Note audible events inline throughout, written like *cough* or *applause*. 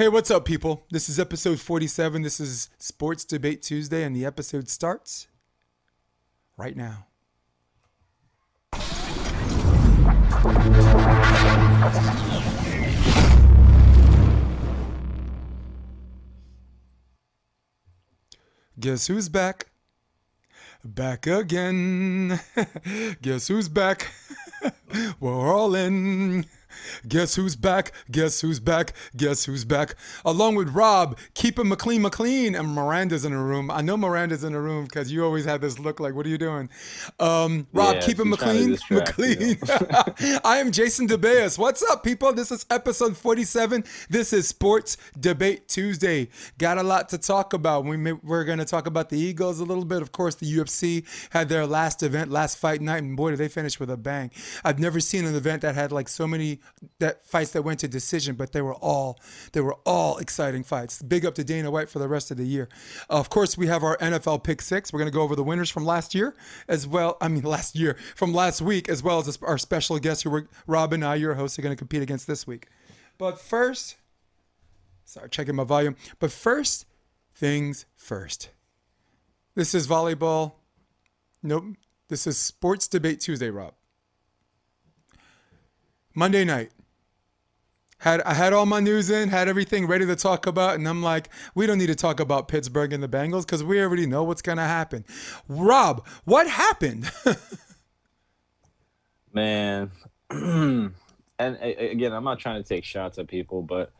Hey, what's up, people? This is episode 47. This is Sports Debate Tuesday, and the episode starts right now. Guess who's back? Back again. *laughs* Guess who's back? *laughs* We're all in. Guess who's back? Guess who's back? Guess who's back? Along with Rob, keeping McLean McLean, and Miranda's in the room. I know Miranda's in the room because you always have this look like, what are you doing? Um, Rob, Yeah, keeping she's McLean. McLean. *laughs* I am Jason DeBeas. What's up, people? This is episode 47. This is Sports Debate Tuesday. Got a lot to talk about. We may, we're going to talk about the Eagles a little bit. Of course, the UFC had their last event, last fight night, and boy, did they finish with a bang. I've never seen an event that had like so many that fights that went to decision, but they were all they were all exciting fights. Big up to Dana White for the rest of the year. Uh, of course, we have our NFL pick six. We're going to go over the winners from last year as well. I mean, last year from last week, as well as our special guest who were Rob and I, your hosts, are going to compete against this week. But first, sorry, checking my volume. But first things first. This is volleyball. Nope. This is Sports Debate Tuesday, Rob. Monday night. Had I had all my news in, had everything ready to talk about, and I'm like, we don't need to talk about Pittsburgh and the Bengals because we already know what's gonna happen. Rob, what happened? *laughs* man. *clears throat* and again, I'm not trying to take shots at people, but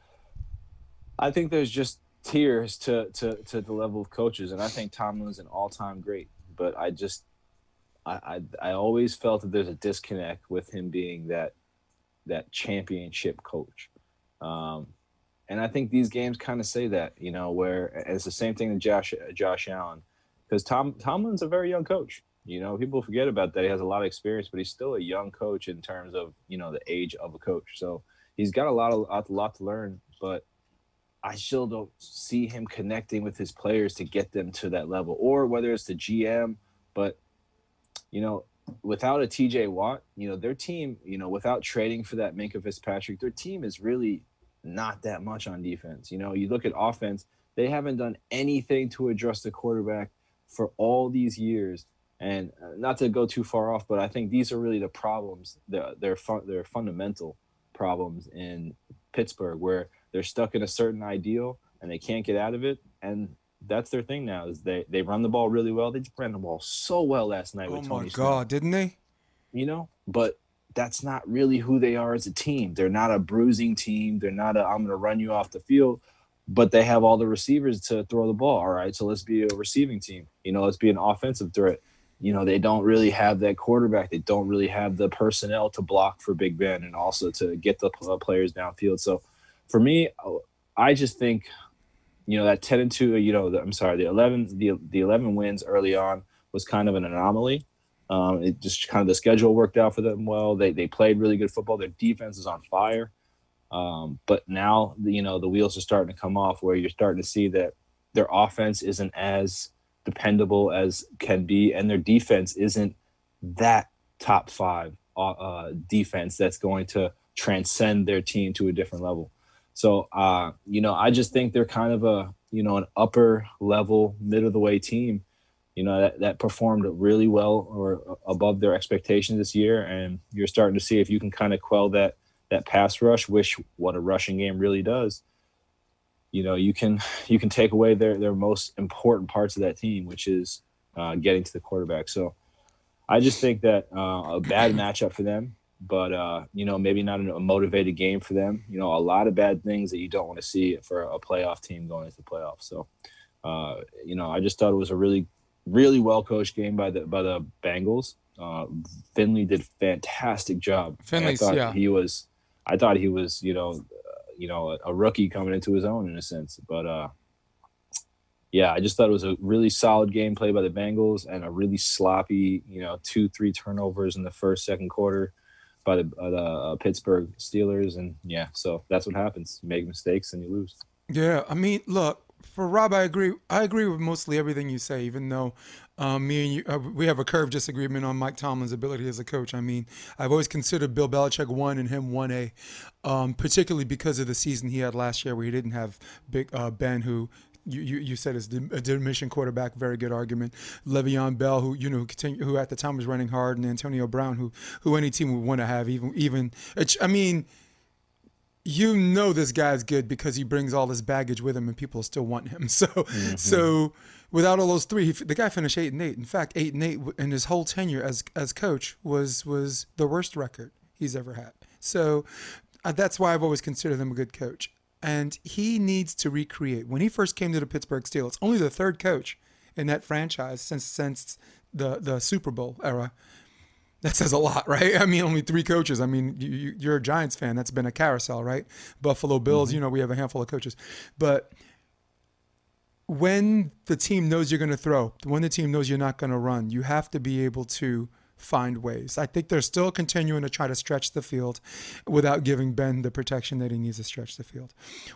I think there's just tiers to to to the level of coaches, and I think Tomlin's an all-time great. But I just, I, I always felt that there's a disconnect with him being that that championship coach. Um, and I think these games kind of say that, you know, where it's the same thing to Josh Josh Allen, because Tom Tomlin's a very young coach. You know, people forget about that. He has a lot of experience, but he's still a young coach in terms of you know the age of a coach. So he's got a lot of a lot to learn, but I still don't see him connecting with his players to get them to that level, or whether it's the GM. But you know, without a TJ Watt, you know, their team, you know, without trading for that Minkah Fitzpatrick, their team is really not that much on defense. You know, you look at offense, they haven't done anything to address the quarterback for all these years. And uh, not to go too far off, but I think these are really the problems. They're they're, fun, they're fundamental problems in Pittsburgh, where they're stuck in a certain ideal and they can't get out of it. And that's their thing now is they they run the ball really well. They just ran the ball so well last night oh with my Tony. Smith God, didn't they? you know but that's not really who they are as a team. They're not a bruising team. They're not a i'm going to run you off the field but they have all the receivers to throw the ball. All right so let's be a receiving team. You know let's be an offensive threat. You know they don't really have that quarterback. They don't really have the personnel to block for big ben and also to get the uh, players downfield. So for me i just think you know that 10 and 2 you know the, i'm sorry the 11 the, the 11 wins early on was kind of an anomaly um, it just kind of the schedule worked out for them well. They they played really good football. Their defense is on fire. Um, but now you know the wheels are starting to come off where you're starting to see that their offense isn't as dependable as can be, and their defense isn't that top five uh, uh, defense that's going to transcend their team to a different level. So uh, you know, I just think they're kind of a you know an upper level, mid of the way team. You know that, that performed really well or above their expectations this year and you're starting to see if you can kind of quell that that pass rush which what a rushing game really does. You know you can you can take away their their most important parts of that team which is uh, getting to the quarterback. So i just think that uh, a bad matchup for them but uh, you know maybe not a motivated game for them you know a lot of bad things that you don't want to see for a playoff team going into the playoffs so uh, you know i just thought it was a really really well coached game by the by the Bengals. Uh, Finley did fantastic job. And I Finley's- thought yeah. he was. I thought he was, you know, uh, you know, a, a rookie coming into his own in a sense. But uh, yeah, I just thought it was a really solid game played by the Bengals and a really sloppy, you know, two three turnovers in the first second quarter by the, by the uh, Pittsburgh Steelers. And yeah, so that's what happens. You make mistakes and you lose. Yeah, I mean, look, for Rob, I agree. I agree with mostly everything you say, even though um, me and you, uh, we have a curved disagreement on Mike Tomlin's ability as a coach. I mean, I've always considered Bill Belichick one and him one A, um, particularly because of the season he had last year, where he didn't have Big uh, Ben, who you, you, you said is a diminishing quarterback. Very good argument. Le'Veon Bell, who you know, continue, who at the time was running hard, and Antonio Brown, who who any team would want to have. Even even, I mean you know this guy's good because he brings all this baggage with him and people still want him. *laughs* So mm-hmm. so without all those three, he, the guy finished eight and eight. In fact, eight and eight in his whole tenure as as coach was was the worst record he's ever had. So uh, that's why I've always considered him a good coach. And he needs to recreate. When he first came to the Pittsburgh Steelers, only the third coach in that franchise since since the the Super Bowl era that says a lot, right? I mean, only three coaches. I mean, you, are a Giants fan. That's been a carousel, right? Buffalo Bills, mm-hmm. you know, we have a handful of coaches. But when the team knows you're going to throw, when the team knows you're not going to run, you have to be able to find ways. I think they're still continuing to try to stretch the field without giving Ben the protection that he needs to stretch the field.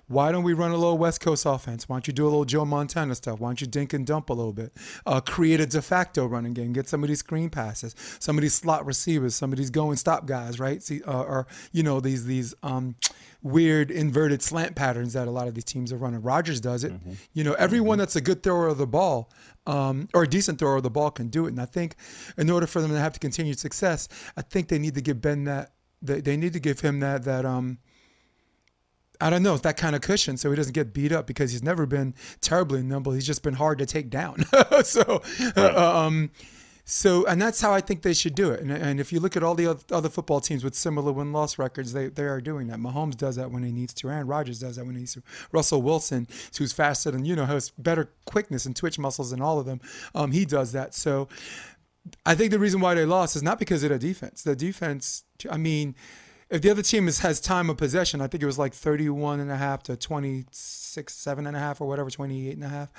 Why don't we run a little West Coast offense? Why don't you do a little Joe Montana stuff? Why don't you dink and dump a little bit? Uh, create a de facto running game. Get some of these screen passes, some of these slot receivers, some of these going stop guys, right? See, uh, or you know these these. Um, weird inverted slant patterns that a lot of these teams are running. Rodgers does it. Mm-hmm. You know, everyone mm-hmm. that's a good thrower of the ball um, or a decent thrower of the ball can do it. And I think in order for them to have to continued success, I think they need to give Ben that. They, they need to give him that that um. I don't know that kind of cushion, so he doesn't get beat up because he's never been terribly nimble. He's just been hard to take down. *laughs* so, right. um, so, and that's how I think they should do it. And, and if you look at all the other football teams with similar win loss records, they, they are doing that. Mahomes does that when he needs to. Aaron Rodgers does that when he needs to. Russell Wilson, who's faster than, you know, has better quickness and twitch muscles than all of them, um, he does that. So I think the reason why they lost is not because of the defense. The defense, I mean, if the other team is, has time of possession, I think it was like 31 and a half to 26, seven and a half or whatever, 28 and a half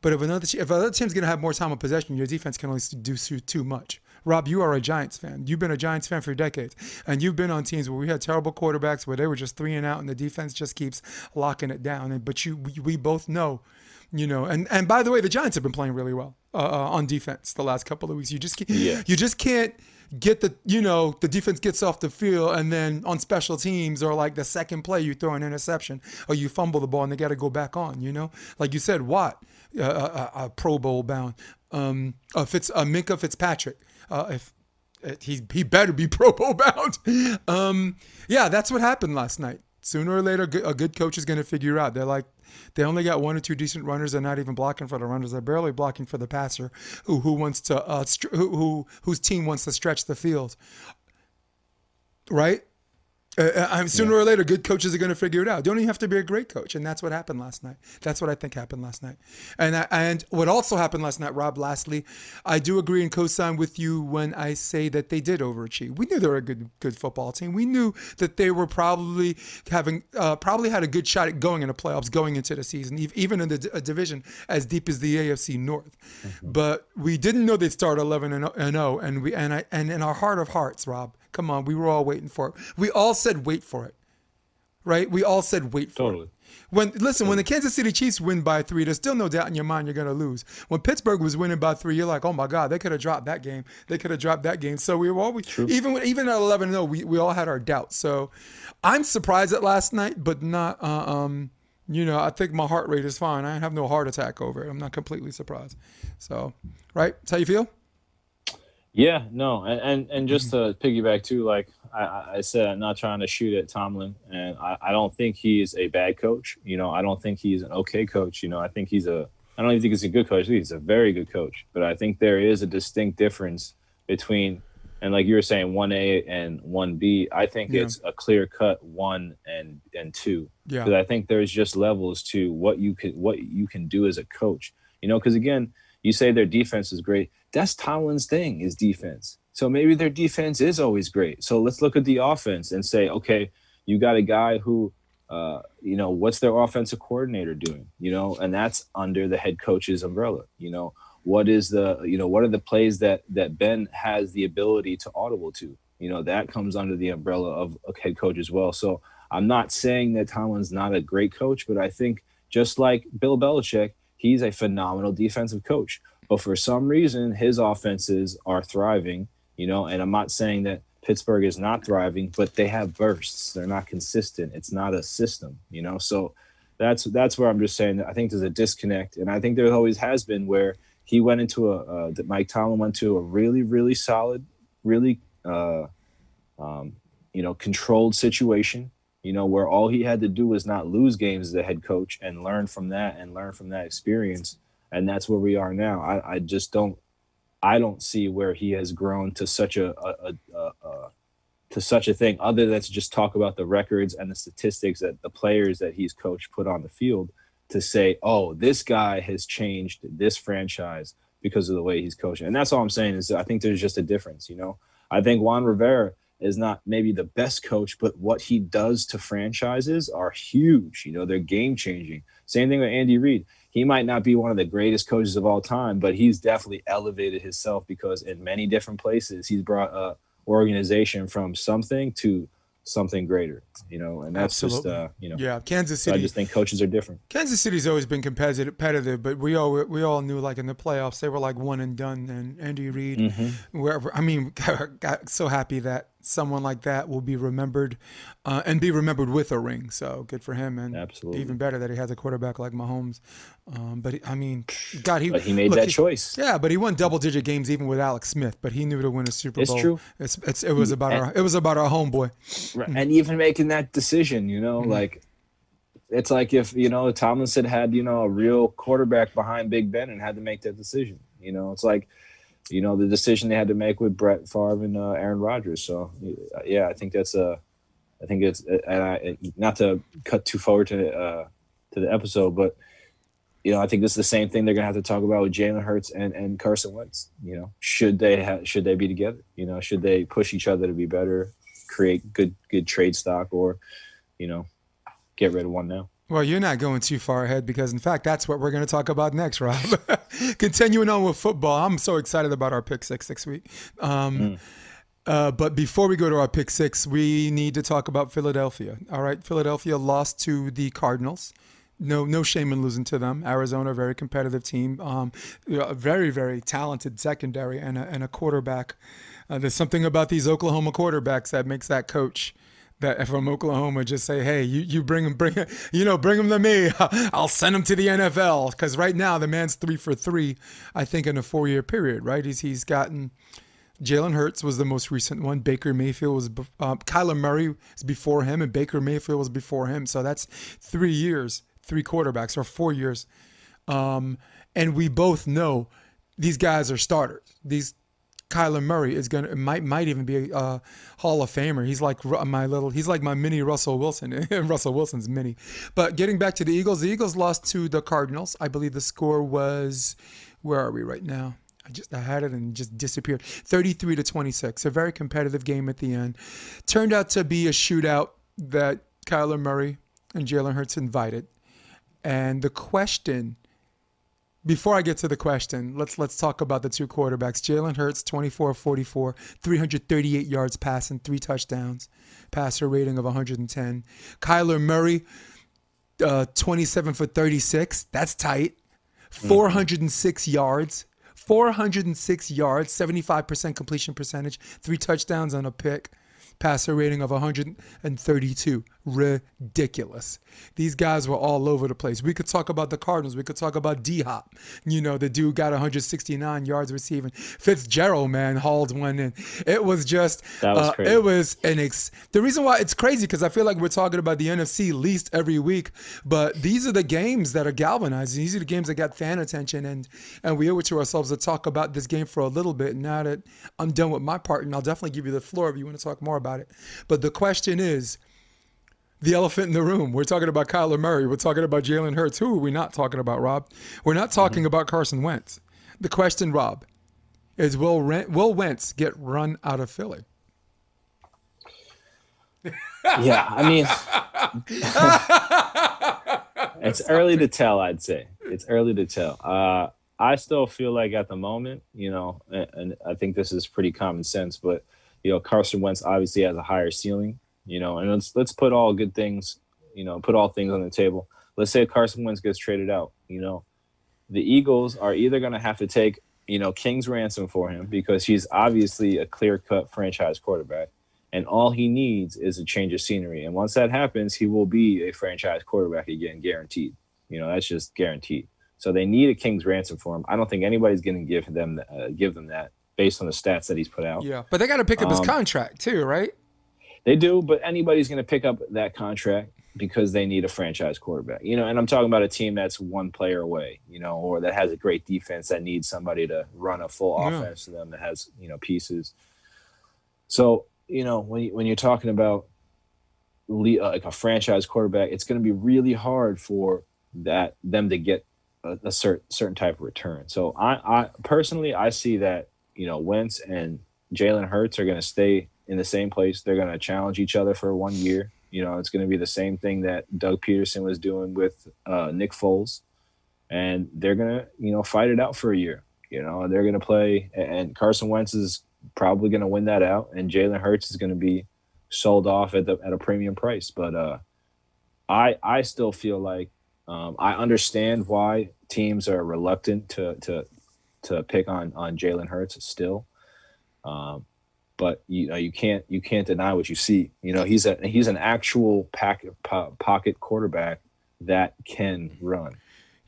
but if another if another team's going to have more time of possession, your defense can only do too much. Rob, you are a Giants fan. You've been a Giants fan for decades, and you've been on teams where we had terrible quarterbacks where they were just three and out, and the defense just keeps locking it down. And but you, we, we both know, you know. And and by the way, the Giants have been playing really well uh, uh, on defense the last couple of weeks. You just can't, yeah. you just can't get the you know the defense gets off the field and then on special teams or like the second play you throw an interception or you fumble the ball and they got to go back on you know like you said Watt a, a, a Pro Bowl bound. Um, uh, Fitz, uh, Minkah Fitzpatrick. Uh, if uh, he he better be *laughs* Pro Bowl bound. Um, yeah, that's what happened last night. Sooner or later, a good coach is going to figure out. They're like, they only got one or two decent runners. They're not even blocking for the runners. They're barely blocking for the passer, who who wants to uh, who, who whose team wants to stretch the field. Right? Uh, uh sooner yeah. or later, good coaches are going to figure it out. Don't even have to be a great coach, and that's what happened last night. That's what I think happened last night. And I, and what also happened last night, Rob. Lastly, I do agree and co-sign with you when I say that they did overachieve. We knew they were a good good football team. We knew that they were probably having uh, probably had a good shot at going into playoffs going into the season, even in the a division as deep as the AFC North. Mm-hmm. But we didn't know they'd start 11 and 0, and we and I and in our heart of hearts, Rob Come on, we were all waiting for it. We all said wait for it. Right? We all said wait for it. totally. it. When listen, when the Kansas City Chiefs win by three, there's still no doubt in your mind you're gonna lose. When Pittsburgh was winning by three, you're like, oh my God, they could have dropped that game. They could have dropped that game. So we were always True. even even at 11 0, we, we all had our doubts. So I'm surprised at last night, but not. Uh, um, you know, I think my heart rate is fine. I have no heart attack over it. I'm not completely surprised. So, right? That's how you feel? Yeah, no, and and, and just mm-hmm. to piggyback too, like I, I said, I'm not trying to shoot at Tomlin, and I, I don't think he's a bad coach. You know, I don't think he's an okay coach. You know, I think he's a I don't even think he's a good coach. he's a very good coach. But I think there is a distinct difference between, and like you were saying, one A and one B. I think yeah. it's a clear cut one and and two. Yeah. Because I think there's just levels to what you can what you can do as a coach. You know, because again, you say their defense is great that's Tomlin's thing is defense. So maybe their defense is always great. So let's look at the offense and say, okay, you got a guy who, uh, you know, what's their offensive coordinator doing? You know, and that's under the head coach's umbrella. You know, what is the, you know, what are the plays that that Ben has the ability to audible to? You know, that comes under the umbrella of a head coach as well. So I'm not saying that Tomlin's not a great coach, but I think just like Bill Belichick, he's a phenomenal defensive coach. But for some reason, his offenses are thriving, you know, and I'm not saying that Pittsburgh is not thriving, but they have bursts. They're not consistent. It's not a system, you know. So that's that's where I'm just saying that I think there's a disconnect, and I think there always has been where he went into a uh, that Mike Tomlin went to a really really solid, really uh, um, you know controlled situation, you know where all he had to do was not lose games as a head coach and learn from that and learn from that experience, and that's where we are now. I, I just don't I don't see where he has grown to such a, a, a, a to such a thing other than to just talk about the records and the statistics that the players that he's coached put on the field to say, oh, this guy has changed this franchise because of the way he's coaching. And that's all I'm saying is I think there's just a difference, you know. I think Ron Rivera is not maybe the best coach, but what he does to franchises are huge. You know, they're game changing. Same thing with Andy Reid he might not be one of the greatest coaches of all time, but he's definitely elevated himself because in many different places he's brought a organization from something to something greater, you know, and that's Absolutely. just uh, you know, yeah, Kansas City. So I just think coaches are different. Kansas City's always been competitive, competitive, but we all we all knew like in the playoffs they were like one and done. And Andy Reid, mm-hmm. wherever I mean, *laughs* got so happy that someone like that will be remembered uh, and be remembered with a ring. So good for him, and Absolutely. even better that he has a quarterback like Mahomes. Um, but he, I mean, God, he but he made look, that he, choice. Yeah, but he won double digit games even with Alex Smith. But he knew to win a Super Bowl. It's true. It's, it's it was about and, our it was about our homeboy. Right. And even making that decision, you know, mm-hmm. like it's like if you know Tomlinson had you know a real quarterback behind Big Ben and had to make that decision. You know, it's like you know the decision they had to make with Brett Favre and uh, Aaron Rodgers. So yeah, I think that's a, I think it's and I, not to cut too forward to uh, to the episode, but you know I think this is the same thing they're gonna have to talk about with Jalen Hurts and, and Carson Wentz. You know, should they ha- should they be together? You know, should they push each other to be better, create good good trade stock, or you know, get rid of one now? Well, you're not going too far ahead because, in fact, that's what we're going to talk about next, *laughs* Rob. Continuing on with football, I'm so excited about our pick six next week. Um, mm. uh, but before we go to our pick six, we need to talk about Philadelphia. All right, Philadelphia lost to the Cardinals. No, no shame in losing to them. Arizona, very competitive team, um, a very, very talented secondary and a, and a quarterback. Uh, there's something about these Oklahoma quarterbacks that makes that coach that from Oklahoma just say, hey, you, you bring him, bring you know, bring him to me. *laughs* I'll send him to the NFL. Because right now the man's three for three, I think, in a four year period, right? He's, he's gotten Jalen Hurts was the most recent one. Baker Mayfield was, uh, Kyler Murray was before him, and Baker Mayfield was before him. So that's three years, three quarterbacks, or four years. Um, and we both know these guys are starters. These Kyler Murray is gonna might might even be a Hall of Famer. He's like my little he's like my mini Russell Wilson. *laughs* Russell Wilson's mini. But getting back to the Eagles, the Eagles lost to the Cardinals. I believe the score was where are we right now? I just I had it and just disappeared. 33 to 26. A very competitive game at the end. Turned out to be a shootout that Kyler Murray and Jalen Hurts invited. And the question before I get to the question, let's let's talk about the two quarterbacks. Jalen Hurts, 24 44, 338 yards passing, three touchdowns, passer rating of 110. Kyler Murray, uh, 27 for 36. That's tight. 406 mm-hmm. yards. 406 yards, 75% completion percentage, three touchdowns on a pick passer rating of 132. Ridiculous. These guys were all over the place. We could talk about the Cardinals. We could talk about D Hop. You know, the dude got 169 yards receiving. Fitzgerald, man, hauled one in. It was just, was uh, it was an ex. The reason why it's crazy because I feel like we're talking about the NFC least every week, but these are the games that are galvanizing. These are the games that got fan attention, and and we owe it to ourselves to talk about this game for a little bit. Now that I'm done with my part, and I'll definitely give you the floor if you want to talk more about it. But the question is the elephant in the room. We're talking about Kyler Murray. We're talking about Jalen Hurts. Who are we not talking about, Rob? We're not talking mm-hmm. about Carson Wentz. The question, Rob, is will, will Wentz get run out of Philly? yeah, I mean, *laughs* it's early to tell. I'd say it's early to tell. Uh, I still feel like at the moment, you know, and, and I think this is pretty common sense, but you know, Carson Wentz obviously has a higher ceiling, you know, and let's let's put all good things, you know, put all things on the table. let's say Carson Wentz gets traded out, you know, the Eagles are either going to have to take, you know, King's ransom for him because he's obviously a clear cut franchise quarterback. And all he needs is a change of scenery. And once that happens, he will be a franchise quarterback again, guaranteed. You know, that's just guaranteed. So they need a king's ransom for him. I don't think anybody's going to give them uh, give them that based on the stats that he's put out. Yeah, but they got to pick up um, his contract too, right? They do, but anybody's going to pick up that contract because they need a franchise quarterback. You know, and I'm talking about a team that's one player away, you know, or that has a great defense that needs somebody to run a full yeah. offense to them that has, you know, pieces. So, you know, when you, when you're talking about uh, like a franchise quarterback, it's going to be really hard for that them to get a, a certain certain type of return. So I, I personally I see that you know Wentz and Jalen Hurts are going to stay in the same place. They're going to challenge each other for one year. You know, it's going to be the same thing that Doug Pederson was doing with uh, Nick Foles, and they're going to you know fight it out for a year. You know, they're going to play, and Carson Wentz is probably going to win that out, and Jalen Hurts is going to be sold off at the at a premium price. But uh, I I still feel like um, I understand why teams are reluctant to to to pick on on Jalen Hurts still, um, but you know you can't you can't deny what you see. You know he's a he's an actual packet, po- pocket quarterback that can run.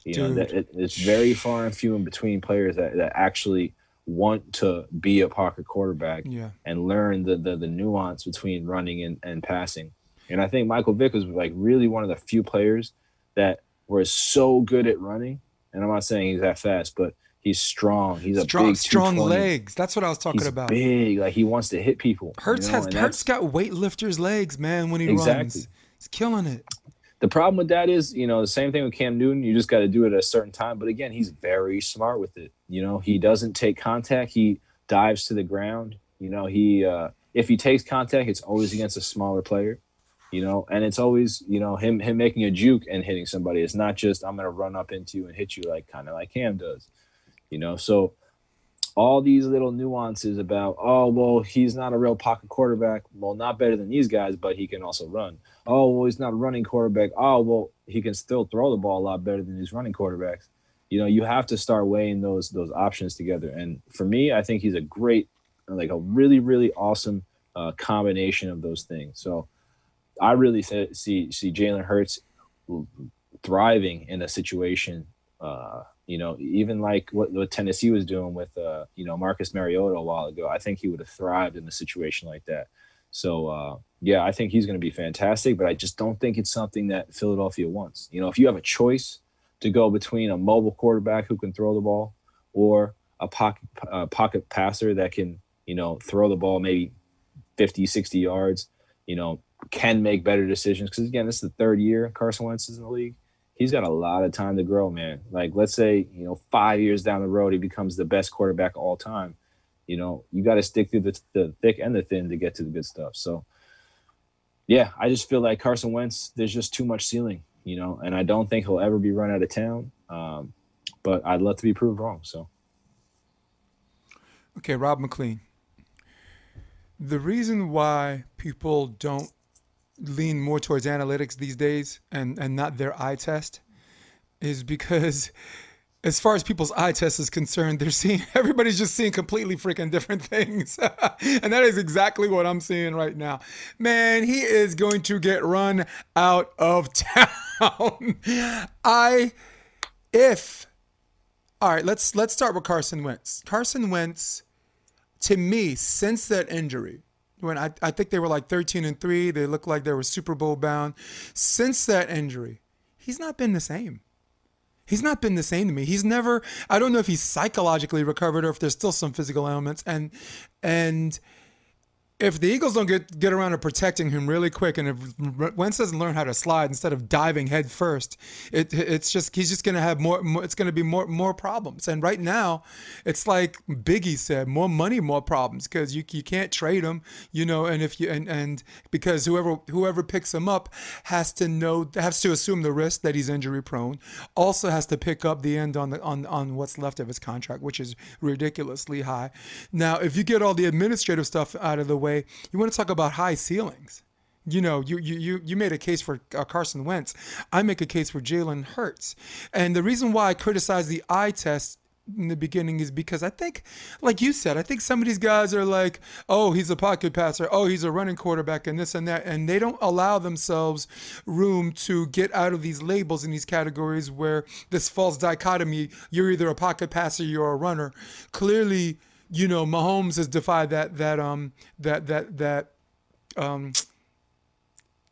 You Dude. know that it, it's very far and few in between players that, that actually want to be a pocket quarterback yeah. and learn the, the the nuance between running and, and passing. And I think Michael Vick was like really one of the few players that were so good at running. And I'm not saying he's that fast, but he's strong. He's a strong, big strong legs. That's what I was talking he's about. Big, like he wants to hit people. Hurts you know? has Hurts got weightlifter's legs, man. When he exactly. runs, he's killing it. The problem with that is, you know, the same thing with Cam Newton. You just got to do it at a certain time. But again, he's very smart with it. You know, he doesn't take contact. He dives to the ground. You know, he uh, if he takes contact, it's always against a smaller player you know, and it's always, you know, him him making a juke and hitting somebody. It's not just I'm gonna run up into you and hit you like kind of like Cam does, you know. So all these little nuances about, oh well, he's not a real pocket quarterback. Well, not better than these guys, but he can also run. Oh well, he's not a running quarterback. Oh well, he can still throw the ball a lot better than these running quarterbacks. You know, you have to start weighing those those options together. And for me, I think he's a great, like a really really awesome uh, combination of those things. So I really see see Jalen Hurts thriving in a situation. Uh, you know, even like what, what Tennessee was doing with uh, you know Marcus Mariota a while ago. I think he would have thrived in a situation like that. So uh, yeah, I think he's going to be fantastic. But I just don't think it's something that Philadelphia wants. You know, if you have a choice to go between a mobile quarterback who can throw the ball or a pocket uh, pocket passer that can you know throw the ball maybe 50 60 yards you know can make better decisions. Because again, this is the third year Carson Wentz is in the league. He's got a lot of time to grow, man. Like let's say you know five years down the road, he becomes the best quarterback all time. You know, you got to stick through the, the thick and the thin to get to the good stuff. So, yeah, I just feel like Carson Wentz, there's just too much ceiling, you know, and I don't think he'll ever be run out of town. Um, but I'd love to be proved wrong. So, okay, Rob McLean. The reason why people don't lean more towards analytics these days and, and not their eye test is because *laughs* as far as people's eye test is concerned, they're seeing *laughs* everybody's just seeing completely freaking different *laughs* things. and that is exactly what I'm seeing right now. Man, he is going to get run out of town. I if all right, let's let's start with Carson Wentz. Carson Wentz, to me, since that injury, when I, I think they were like 13 and 3 they looked like they were super bowl bound. Since that injury he's not been the same. He's not been the same to me. He's never i don't know if he's psychologically recovered or if there's still some physical ailments. And and if the Eagles don't get get around to protecting him really quick, and if Wentz doesn't learn how to slide instead of diving head first, it it's just he's just going to have more, more. It's going to be more more problems. And right now, it's like Biggie said, more money, more problems because you you can't trade him, you know. And if you and and because whoever whoever picks him up has to know has to assume the risk that he's injury prone. Also has to pick up the end on the on on what's left of his contract, which is ridiculously high. Now, if you get all the administrative stuff out of the way way, you want to talk about high ceilings. You know, you you you you made a case for uh, Carson Wentz. I make a case for Jalen Hurts, and the reason why I criticize the eye test in the beginning is because I think, like you said, I think some of these guys are like, oh, he's a pocket passer, oh, he's a running quarterback, and this and that, and they don't allow themselves room to get out of these labels in these categories where this false dichotomy: you're either a pocket passer, you're a runner. Clearly, you know, Mahomes has defied that that um that that that um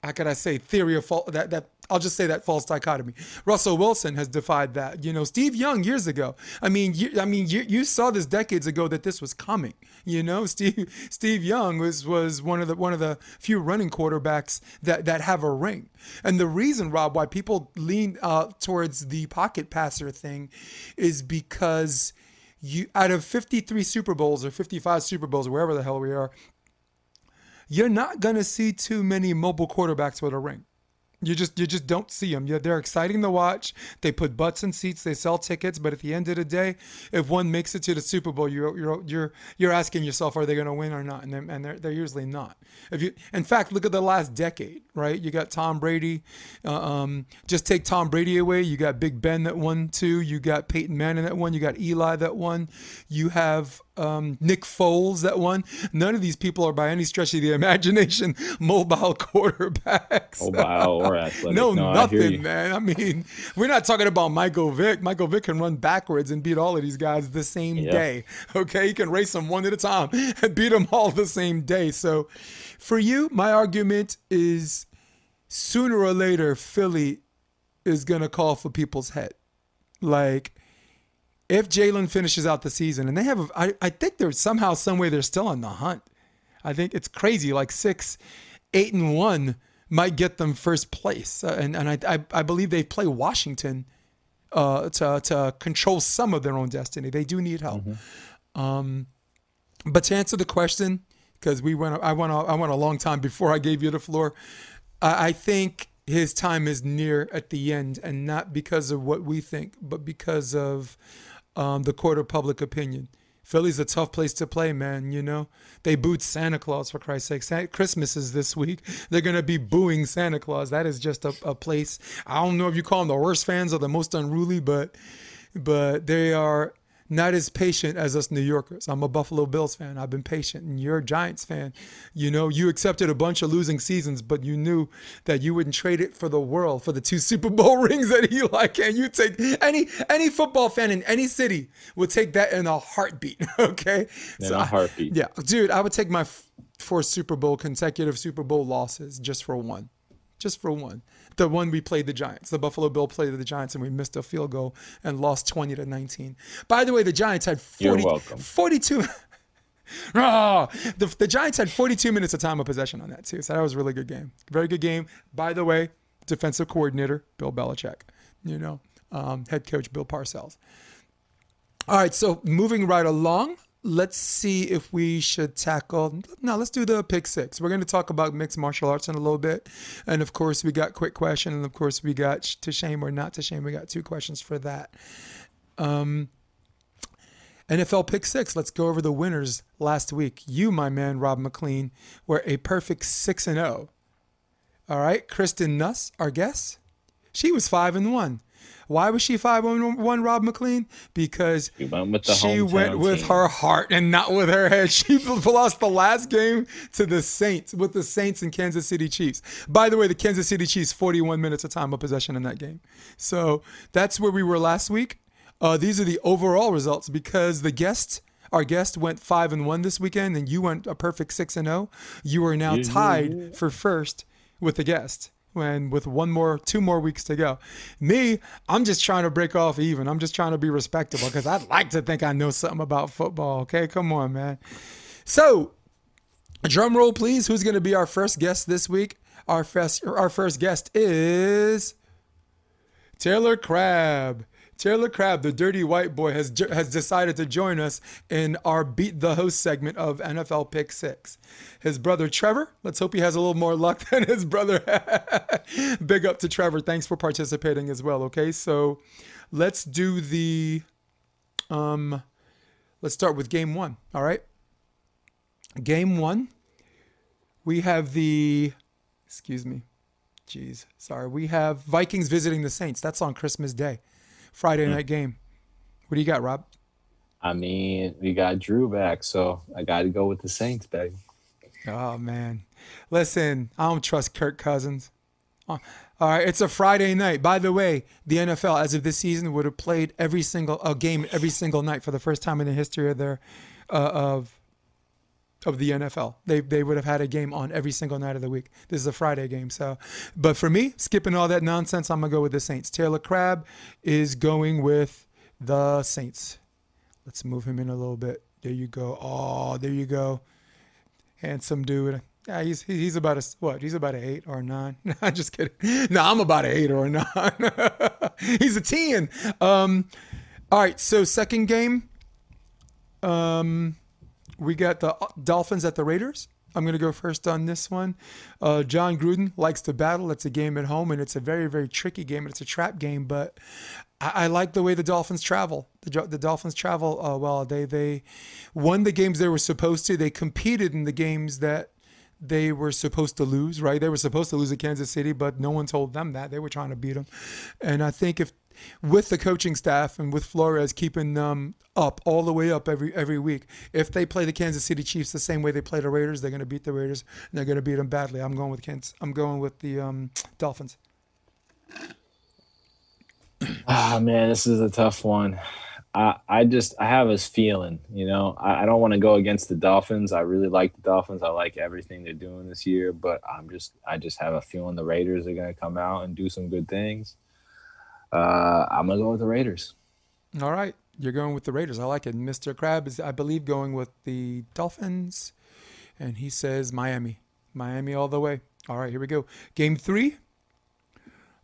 how could I say theory of fault that that I'll just say that false dichotomy. Russell Wilson has defied that. You know, Steve Young years ago. I mean, you, I mean, you, you saw this decades ago that this was coming. You know, *laughs* Steve Steve Young was was one of the one of the few running quarterbacks that that have a ring. And the reason, Rob, why people lean uh, towards the pocket passer thing, is because you out of 53 Super Bowls or 55 Super Bowls, wherever the hell we are, you're not going to see too many mobile quarterbacks with a ring. You just you just don't see them. Yeah, they're exciting to watch. They put butts in seats. They sell tickets. But at the end of the day, if one makes it to the Super Bowl, you're you're you're, you're asking yourself, are they going to win or not? And they're, and they're they're usually not. If you, in fact, look at the last decade, right? You got Tom Brady. Uh, um, just take Tom Brady away. You got Big Ben that won two. You got Peyton Manning that won. You got Eli that won. You have um, Nick Foles that won. None of these people are by any stretch of the imagination *laughs* mobile *laughs* quarterbacks. Mobile or *laughs* athletic. no, No, nothing, you. man. I mean, we're not talking about Michael Vick. Michael Vick can run backwards and beat all of these guys the same Yeah. day. Okay, he can race them one at a time and beat them all the same day. So, for you, my argument is sooner or later, Philly is gonna call for people's head. Like, if Jalen finishes out the season, and they have, a, I, I think they're somehow, some way, they're still on the hunt. I think it's crazy. Like six, eight, and one might get them first place, uh, and and I, I I believe they play Washington uh, to to control some of their own destiny. They do need help. Um, but to answer the question, because we went, I went, a- I went a long time before I gave you the floor. I, I think his time is near at the end, and not because of what we think, but because of um, the court of public opinion. Philly's a tough place to play, man. You know, they booed Santa Claus for Christ's sake. Sa- Christmas is this week. They're gonna be booing Santa Claus. That is just a, a place. I don't know if you call them the worst fans or the most unruly, but but they are not as patient as us New Yorkers. I'm a Buffalo Bills fan. I've been patient, and you're a Giants fan. You know, you accepted a bunch of losing seasons, but you knew that you wouldn't trade it for the world for the two *laughs* Super Bowl rings that Eli can. You take any any football fan in any city would take that in a heartbeat. *laughs* Okay, In a I- heartbeat. yeah, dude, I would take my f- four Super Bowl consecutive Super Bowl losses just for one, just for one. The one we played the Giants, the Buffalo Bill played the Giants, and we missed a field goal and lost twenty to nineteen. By the way, the Giants had 40, You're welcome. 42. *laughs* Ah, the, the Giants had 42 minutes of time of possession on that too, so that was a really good game. Very good game. By the way, defensive coordinator Bill Belichick, you know, um, head coach Bill Parcells. All right, so moving right along, let's see if we should tackle. Now, let's do the pick six. We're going to talk about mixed martial arts in a little bit, and of course we got quick question, and of course we got to shame or not to shame. We got two questions for that. Um, NFL pick six. Let's go over the winners last week. You, my man, Rob McLean, were a perfect six and zero. All right, Kristen Nuss, our guest, she was five and one. Why was she five and one, Rob McLean? Because We went with she went with her heart and not with her head. *laughs* She lost the last game to the Saints with the Saints and Kansas City Chiefs. By the way, the Kansas City Chiefs 41 minutes of time of possession in that game. So that's where we were last week. Uh, these are the overall results because the guest, our guest, went five and one this weekend, and you went a perfect six and zero. You are now tied for first with the guest. When with one more, two more weeks to go, me, I'm just trying to break off even. I'm just trying to be respectable because I'd like to think I know something about football. Okay, come on, man. So, drum roll, please. Who's going to be our first guest this week? Our first, our first guest is Taylor Crabb. Taylor Crabb, the dirty white boy, has has decided to join us in our Beat the Host segment of NFL Pick Six. His brother Trevor, let's hope he has a little more luck *laughs* than his brother. Big up to Trevor. Thanks for participating as well. Okay, so let's do the um, let's start with game one. All right, game one. We have the Excuse me. Jeez. Sorry. We have Vikings visiting the Saints. That's on Christmas Day. Friday Hmm. night game. What do you got, Rob? I mean, we got Drew back, so I got to go with the Saints, baby. Oh man. Listen, I don't trust Kirk Cousins. Uh, All right, it's a Friday night. By the way, the NFL, as of this season, would have played every single a game every single night for the first time in the history of their uh, of of the NFL. They they would have had a game on every single night of the week. This is a Friday game, so. But for me, skipping all that nonsense, I'm gonna go with the Saints. Taylor Crabb is going with the Saints. Let's move him in a little bit. There you go. Oh, there you go. Handsome dude. Yeah, he's he's about a what? He's about an eight or a nine. *laughs* I'm just kidding. No, I'm about an eight or a nine. *laughs* he's a ten. Um, all right. So second game, um, we got the Dolphins at the Raiders. I'm going to go first on this one. Uh, Jon Gruden likes to battle. It's a game at home, and it's a very, very tricky game. It's a trap game, but I, I like the way the Dolphins travel. The, the Dolphins travel uh, well. They they won the games they were supposed to. They competed in the games that they were supposed to lose. Right? They were supposed to lose at Kansas City, but no one told them that. They were trying to beat them, and I think if with the coaching staff and with Flores keeping them up all the way up every every week. If they play the Kansas City Chiefs the same way they play the Raiders, they're going to beat the Raiders and they're going to beat them badly. I'm going with Kansas. I'm going with the um, Dolphins. *clears throat* Ah, man, this is a tough one. I, I just I have this feeling, you know, I, I don't want to go against the Dolphins. I really like the Dolphins. I like everything they're doing this year, but I'm just I just have a feeling the Raiders are gonna come out and do some good things. Uh, I'm gonna go with the Raiders. All right, you're going with the Raiders. I like it. Mr. Crabb is, I believe, going with the Dolphins, and he says Miami, Miami all the way. All right, here we go. Game three.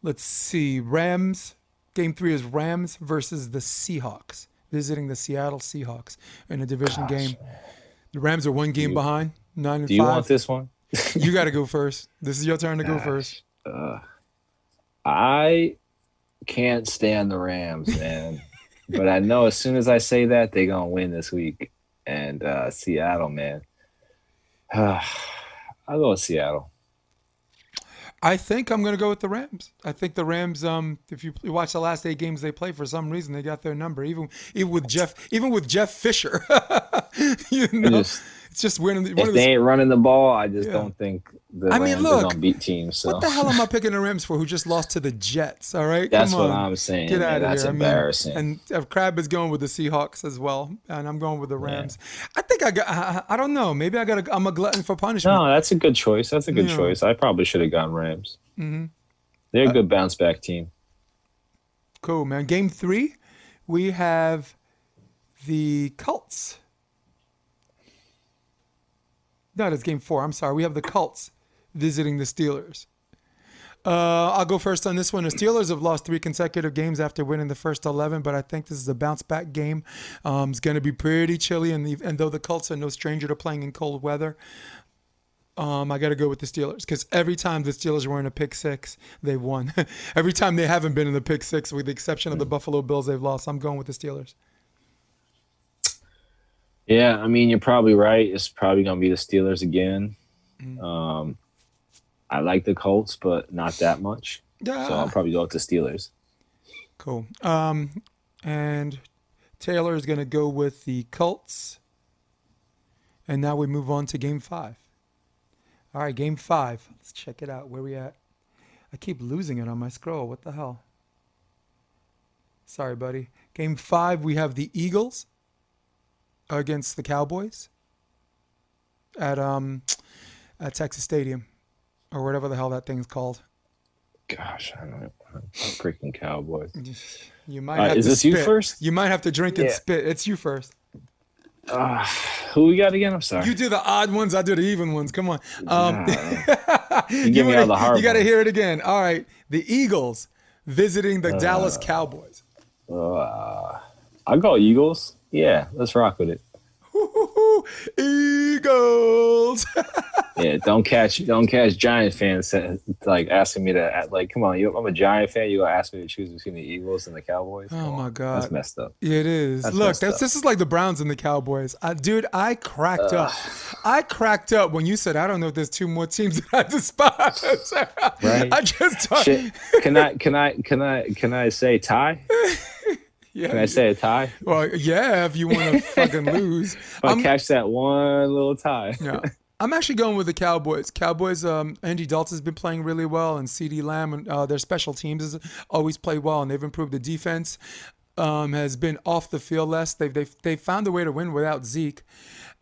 Let's see. Rams. Game three is Rams versus the Seahawks, visiting the Seattle Seahawks in a division game. The Rams are one game you- behind, nine and Do you five. want this one? you got to go first. This is your turn to go first. Uh, I can't stand the Rams, man. but I know as soon as I say that, they're gonna win this week. And uh, Seattle, man. I'll go with Seattle. I think I'm going to go with the Rams. I think the Rams. Um, if you watch the last eight games they play, for some reason they got their number. Even even with Jeff, even with Jeff Fisher, *laughs* you know, just- it's just one of the, one If of they ain't running the ball, I just Yeah. don't think the I mean, Rams look, are gonna beat teams. So What the hell am I *laughs* picking the Rams for? Who just lost to the Jets? All right, that's Come what on. I'm saying. Get out of That's here! I mean, embarrassing. and uh, Crabb is going with the Seahawks as well, and I'm going with the Rams. I think I got. I, I don't know. Maybe I got. A, I'm a glutton for punishment. no, that's a good choice. That's a good Yeah. choice. I probably should have gone Rams. Mm-hmm. They're a good bounce back team. Cool, man. Game three, we have the Colts. No, that's game four. I'm sorry. We have the Colts visiting the Steelers. Uh, I'll go first on this one. The Steelers have lost three consecutive games after winning the first 11, but I think this is a bounce back game. Um, it's going to be pretty chilly, and, the, and though the Colts are no stranger to playing in cold weather, um, I got to go with the Steelers because every time the Steelers were in a pick six, they've won. *laughs* every time they haven't been in the pick six, with the exception of the Buffalo Bills, they've lost. I'm going with the Steelers. Yeah, I mean, you're probably right. It's probably going to be the Steelers again. Mm. Um, I like the Colts, but not that much. Yeah. So I'll probably go with the Steelers. Cool. Um, and Taylor is going to go with the Colts. And now we move on to game five. All right, game five. Let's check it out. Where we at? I keep losing it on my scroll. What the hell? Sorry, buddy. Game five, we have the Eagles against the Cowboys at um at Texas Stadium or whatever the hell that thing's called. Gosh, I don't know. Freaking Cowboys. *laughs* You might Uh, have is to this you first? You might have to drink and spit. It's you first. Uh, who we got again? I'm sorry. You do the odd ones, I do the even ones. Come on. Um, *laughs* you give me all the hard You got to hear it again. All right. The Eagles visiting the Dallas Cowboys. Uh, I'll go Eagles. Yeah, let's rock with it. *laughs* Eagles. *laughs* yeah, don't catch don't catch Giant fans like asking me to like, come on, you, I'm a Giant fan. You gonna ask me to choose between the Eagles and the Cowboys? Oh my god, that's messed up. It is. That's Look, that's, this is like the Browns and the Cowboys. I, dude, I cracked uh, up. I cracked up when you said, "I don't know if there's two more teams that I despise." *laughs* right? I just can I can I can I can I say tie? Yeah. Can I say a tie? Well, yeah, if you want to *laughs* fucking lose. If I catch that one little tie. Yeah. *laughs* I'm actually going with the Cowboys. Cowboys, um, Andy Dalton's been playing really well, and CeeDee Lamb and uh, their special teams has always played well, and they've improved the defense. Um, has been off the field less. They've they've they found a way to win without Zeke,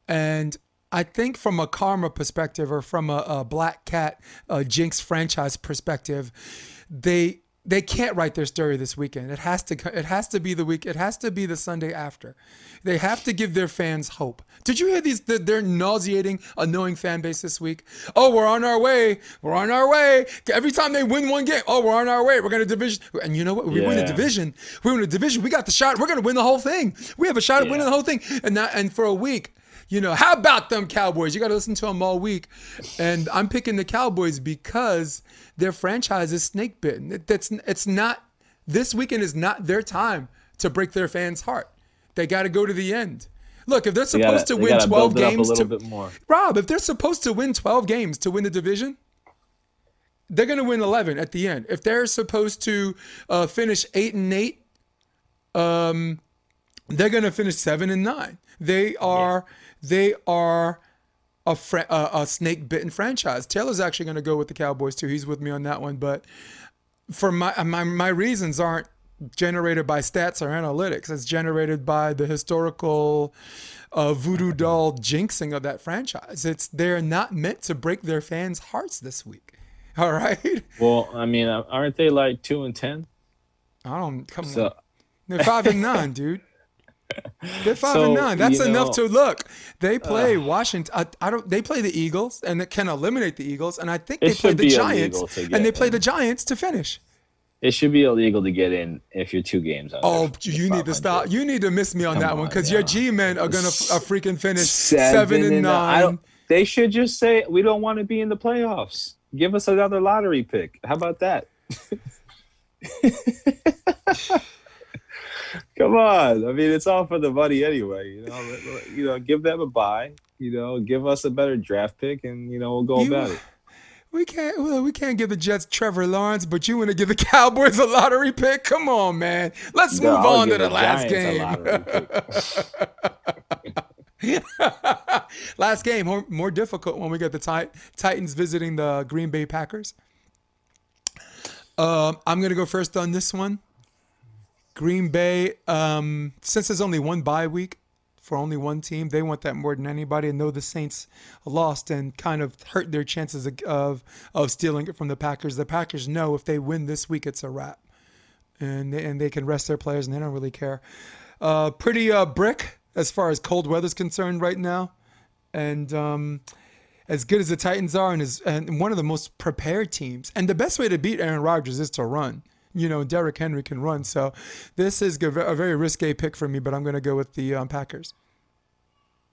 and I think from a karma perspective or from a, a black cat jinx franchise perspective, they they can't write their story this weekend. It has to it has to be the week. It has to be the Sunday after. They have to give their fans hope. Did you hear these? They're nauseating, annoying fan base this week. Oh, we're on our way. We're on our way. Every time they win one game, oh, we're on our way. We're gonna division. And you know what? We yeah. win a division. We win a division. We got the shot. We're gonna win the whole thing. We have a shot yeah. at winning the whole thing. And that, and for a week, you know, how about them Cowboys? You got to listen to them all week. And I'm picking the Cowboys because their franchise is snake bitten. That's it's not this weekend is not their time to break their fans' heart. They got to go to the end. Look, if they're supposed they gotta, to win 12 games to Rob, if they're supposed to win 12 games to win the division, they're going to win 11 at the end. If they're supposed to uh, finish 8 and 8, um, they're going to finish 7 and 9. They are yeah they are a, fr- a, a snake bitten franchise. Taylor's actually going to go with the Cowboys too. He's with me on that one. But for my my my reasons aren't generated by stats or analytics. It's generated by the historical uh, voodoo doll jinxing of that franchise. It's they're not meant to break their fans' hearts this week. *laughs* All right. Well, I mean, uh, aren't they like two and ten? I don't come so, on. They're five and nine, dude. They're five so, and nine. That's enough know, to look. They play uh, Washington. I, I, don't. They play the Eagles and it can eliminate the Eagles. And I think they play the Giants and they play in. the Giants to finish. It should be illegal to get in if you're two games. Under oh, you need to stop. You need to miss me on Come that on, one because your G men are gonna f- freaking finish seven, seven and, and nine. They should just say we don't want to be in the playoffs. Give us another lottery pick. How about that? *laughs* Come on. I mean, it's all for the money anyway. You know, you know, give them a buy. You know, give us a better draft pick, and you know, we'll go you, about it. We can't. Well, we can't give the Jets Trevor Lawrence, but you want to give the Cowboys a lottery pick? Come on, man. Let's no, move I'll on to the, the last game. *laughs* last game, more, more difficult when we get the tit- Titans visiting the Green Bay Packers. Uh, I'm gonna go first on this one. Green Bay, um, since there's only one bye week for only one team, they want that more than anybody. And though the Saints lost and kind of hurt their chances of of stealing it from the Packers. The Packers know if they win this week, it's a wrap, and they, and they can rest their players and they don't really care. Uh, pretty uh, brick as far as cold weather's concerned right now, and. Um, as good as the Titans are, and, is, and one of the most prepared teams. And the best way to beat Aaron Rodgers is to run you know, Derrick Henry can run. So this is a very risque pick for me, but I'm going to go with the um, Packers.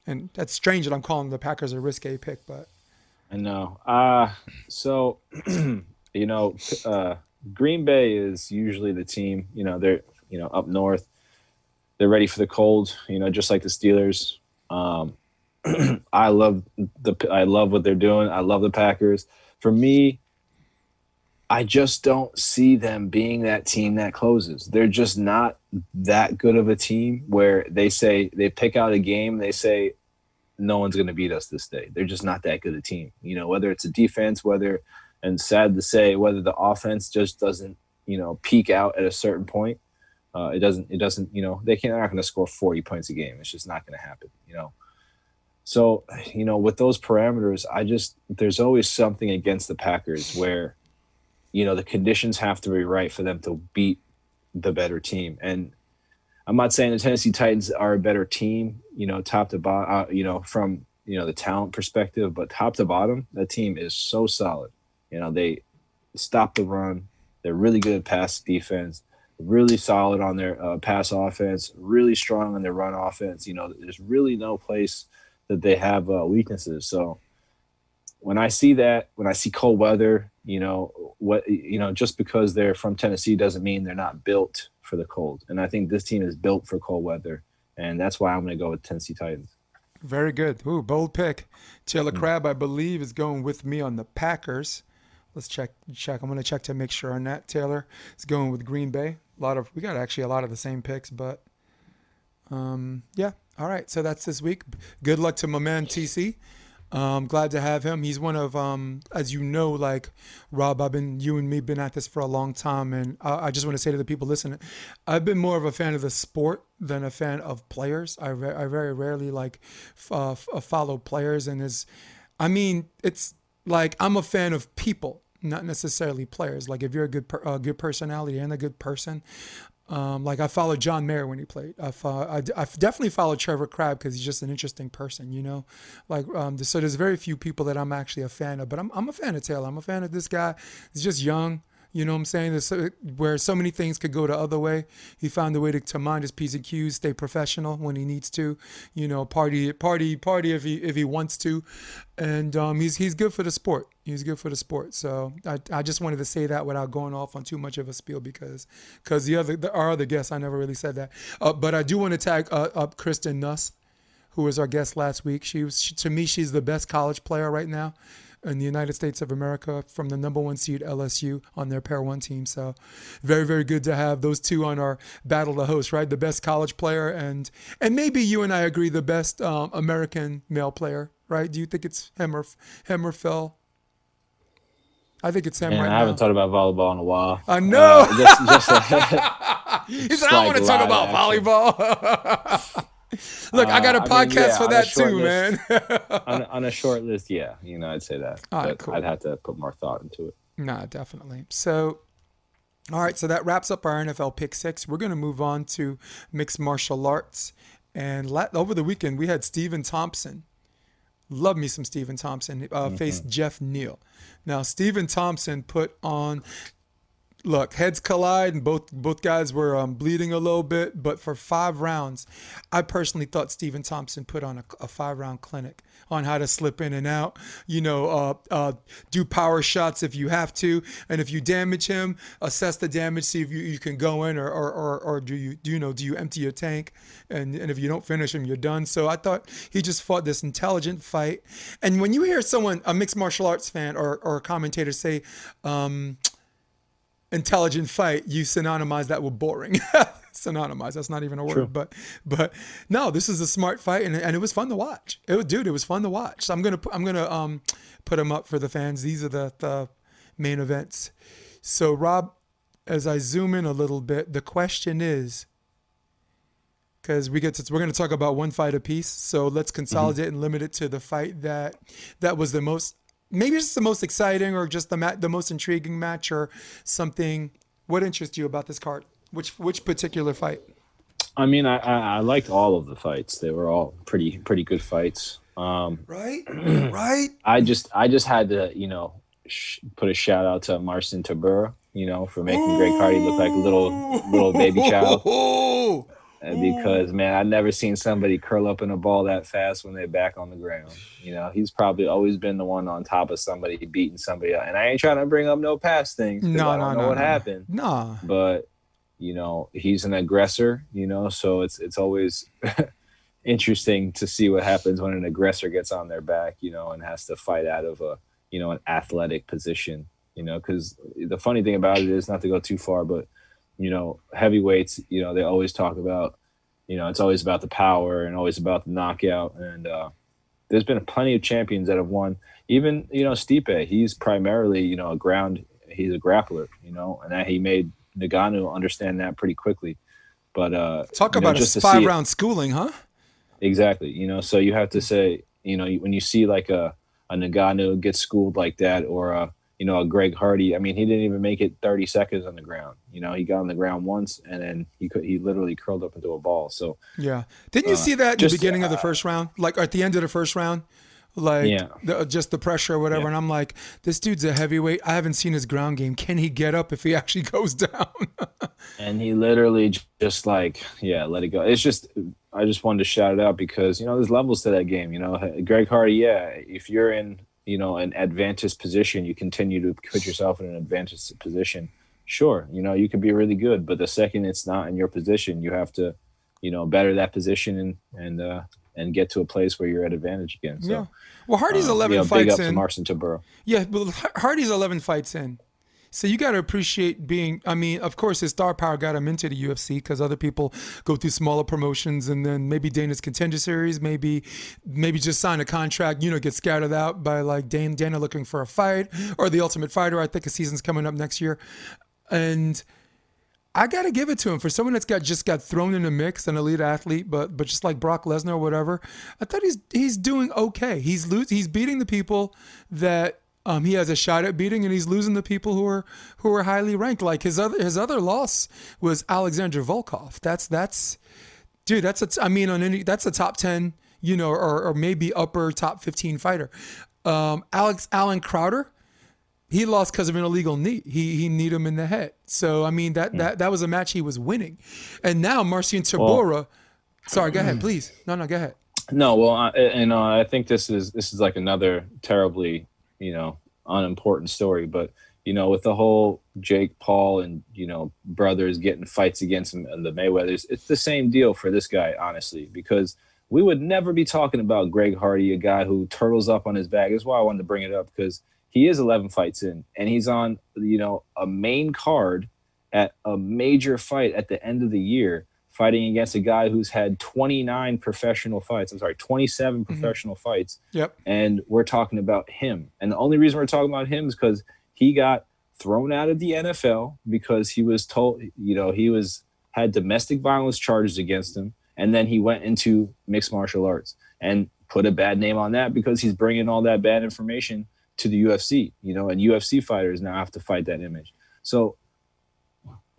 And that's strange that I'm calling the Packers a risque pick, but I know. Uh, so *clears throat* you know, uh, Green Bay is usually the team. You know, they're you know up north. They're ready for the cold. You know, just like the Steelers. Um, *clears throat* I love the I love what they're doing. I love the Packers. For me, I just don't see them being that team that closes. They're just not that good of a team where they say they pick out a game, they say no one's going to beat us this day. They're just not that good a team. You know, whether it's a defense, whether and sad to say whether the offense just doesn't, you know, peak out at a certain point. Uh, it doesn't. It doesn't. You know, they can't. They're not going to score forty points a game. It's just not going to happen. You know. So, you know, with those parameters, I just there's always something against the Packers where you know the conditions have to be right for them to beat the better team. And i'm not saying the tennessee titans are a better team you know top to bottom uh, you know from you know the talent perspective but top to bottom that team is so solid. You know they stop the run. They're really good at pass defense really solid on their uh, pass offense really strong on their run offense. You know there's really no place that they have uh, weaknesses. So when I see that, when I see cold weather, you know what, you know, just because they're from Tennessee doesn't mean they're not built for the cold. And I think this team is built for cold weather, and that's why I'm going to go with Tennessee Titans. Very good. Ooh, bold pick. Taylor mm. Crabb, I believe, is going with me on the Packers. Let's check. Check. I'm going to check to make sure on that. Taylor is going with Green Bay. A lot of we got actually a lot of the same picks, but um, yeah. All right. So that's this week. Good luck to my man TC. Um, glad to have him. He's one of, um, as you know, like Rob. I've been you and me been at this for a long time, and I, I just want to say to the people listening, I've been more of a fan of the sport than a fan of players. I, re- I very rarely like uh, uh, follow players, and is, I mean, it's like I'm a fan of people not necessarily players. Like if you're a good per, a good personality and a good person, um, like I followed John Mayer when he played. I, I, I definitely followed Trevor Crabb because he's just an interesting person, you know. Like um, so, there's very few people that I'm actually a fan of, but I'm I'm a fan of Taylor. I'm a fan of this guy. He's just young. You know what I'm saying? So, where so many things could go the other way. He found a way to, to mind his P's and Q's, stay professional when he needs to, you know, party, party, party if he if he wants to. And um, he's he's good for the sport. He's good for the sport. So I, I just wanted to say that without going off on too much of a spiel because because the other the, our other guests I never really said that. Uh, but I do want to tag uh, up Kristen Nuss, who was our guest last week. She was she, to me she's the best college player right now in the United States of America from the number one seed LSU on their pair one team. So very, very good to have those two on our battle to host, right? The best college player and and maybe you and I agree the best um, American male player, right? Do you think it's him or him or Phil? I think it's him Man, right I haven't now. talked about volleyball in a while. I know. Uh, just, just a, *laughs* he said, "I want to talk about action. volleyball." *laughs* *laughs* Look, uh, I got a podcast I mean, yeah, for that too, list, man. *laughs* on, on, a short list, yeah, you know, I'd say that. All right, cool. I'd have to put more thought into it. Nah, definitely. So, all right, so that wraps up our NFL pick six. We're going to move on to mixed martial arts. And la- over the weekend, we had Stephen Thompson. Love me some Stephen Thompson. Uh, mm-hmm. Faced Geoff Neal. Now, Stephen Thompson put on look, heads collide, and both both guys were um, bleeding a little bit. But for five rounds, I personally thought Stephen Thompson put on a, a five round clinic on how to slip in and out. You know, uh, uh, do power shots if you have to, and if you damage him, assess the damage, see if you, you can go in, or, or or, or do you do you know do you empty your tank, and and if you don't finish him, you're done. So I thought he just fought this intelligent fight. And when you hear someone, a mixed martial arts fan or or a commentator say. Um, intelligent fight, you synonymize that with boring. *laughs* synonymize. That's not even a word, True. but but no, this is a smart fight, and, and it was fun to watch. It was, dude, it was fun to watch. So I'm gonna I'm gonna um put them up for the fans. These are the the main events. So Rob, as I zoom in a little bit, the question is. Because we get to, we're going to talk about one fight a piece, so let's consolidate mm-hmm. and limit it to the fight that that was the most maybe it's the most exciting or just the ma- the most intriguing match or something. What interests you about this card? Which which particular fight? I mean, I, I, I liked all of the fights. They were all pretty pretty good fights. Um, right, *clears throat* right. I just I just had to you know sh- put a shout out to Marcin Tybura, you know, for making Ooh. Greg Hardy look like a little little baby child. *laughs* Uh, because man, I've never seen somebody curl up in a ball that fast when they're back on the ground. You know, he's probably always been the one on top of somebody beating somebody up. And I ain't trying to bring up no past things. No, I don't no, know no, what no. happened. No, but you know, he's an aggressor. You know, so it's it's always *laughs* interesting to see what happens when an aggressor gets on their back. You know, and has to fight out of a you know an athletic position. You know, because the funny thing about it is not to go too far, but you know, heavyweights, you know, they always talk about, you know, it's always about the power and always about the knockout. And uh, there's been plenty of champions that have won. Even, you know, Stipe, he's primarily, you know, a ground, he's a grappler, you know, and that he made Ngannou understand that pretty quickly. But uh, talk about know, a five round schooling, huh? Exactly. You know, so you have to say, you know, when you see like a, a Ngannou get schooled like that or a, you know, a Greg Hardy. I mean, he didn't even make it 30 seconds on the ground. You know, he got on the ground once and then he could he literally curled up into a ball. So yeah, didn't you uh, see that in just, the beginning uh, of the first round, like at the end of the first round? Like yeah. the, just the pressure or whatever, yeah. and I'm like, this dude's a heavyweight. I haven't seen his ground game. Can he get up if he *laughs* actually goes down? *laughs* and he literally just like, yeah, let it go. It's just, I just wanted to shout it out because you know there's levels to that game. You know, Greg Hardy, yeah, if you're in you know an advantageous position, you continue to put yourself in an advantageous position. Sure, you know you could be really good, but the second it's not in your position, you have to, you know, better that position and and uh, and get to a place where you're at advantage again. So, yeah. Well, Hardy's uh, 11 you know, fights big up in. to Marcin Tybura. Yeah, but Hardy's 11 fights in. So you got to appreciate being. I mean, of course, his star power got him into the UFC because other people go through smaller promotions, and then maybe Dana's contender series, maybe, maybe just sign a contract. You know, get scattered out by like Dana, Dana looking for a fight or the Ultimate Fighter. I think a season's coming up next year, and I got to give it to him for someone that's got just got thrown in the mix, an elite athlete, but but just like Brock Lesnar or whatever. I thought he's he's doing okay. He's lose, he's beating the people that um, he has a shot at beating, and he's losing the people who are who are highly ranked. Like his other his other loss was Alexander Volkov. That's that's dude. That's a t- I mean on any that's a top ten, you know, or, or maybe upper top fifteen fighter. Um, Alex Allen Crowder, he lost because of an illegal knee. He he kneed him in the head. So I mean that that that was a match he was winning, and now Marcin Tybura. sorry, go ahead, please. No, no, go ahead. No, well, I, you know, I think this is this is like another terribly, you know, unimportant story. But you know, with the whole Jake Paul and you know brothers getting fights against him and the Mayweathers, it's the same deal for this guy, honestly, because we would never be talking about Greg Hardy, a guy who turtles up on his bag. That's why I wanted to bring it up because he is 11 fights in, and he's on you know a main card at a major fight at the end of the year fighting against a guy who's had 29 professional fights. I'm sorry, 27 mm-hmm. professional fights. Yep. And we're talking about him. And the only reason we're talking about him is because he got thrown out of the NFL because he was told, you know, he was had domestic violence charges against him, and then he went into mixed martial arts and put a bad name on that because he's bringing all that bad information to the UFC, you know, and UFC fighters now have to fight that image. So,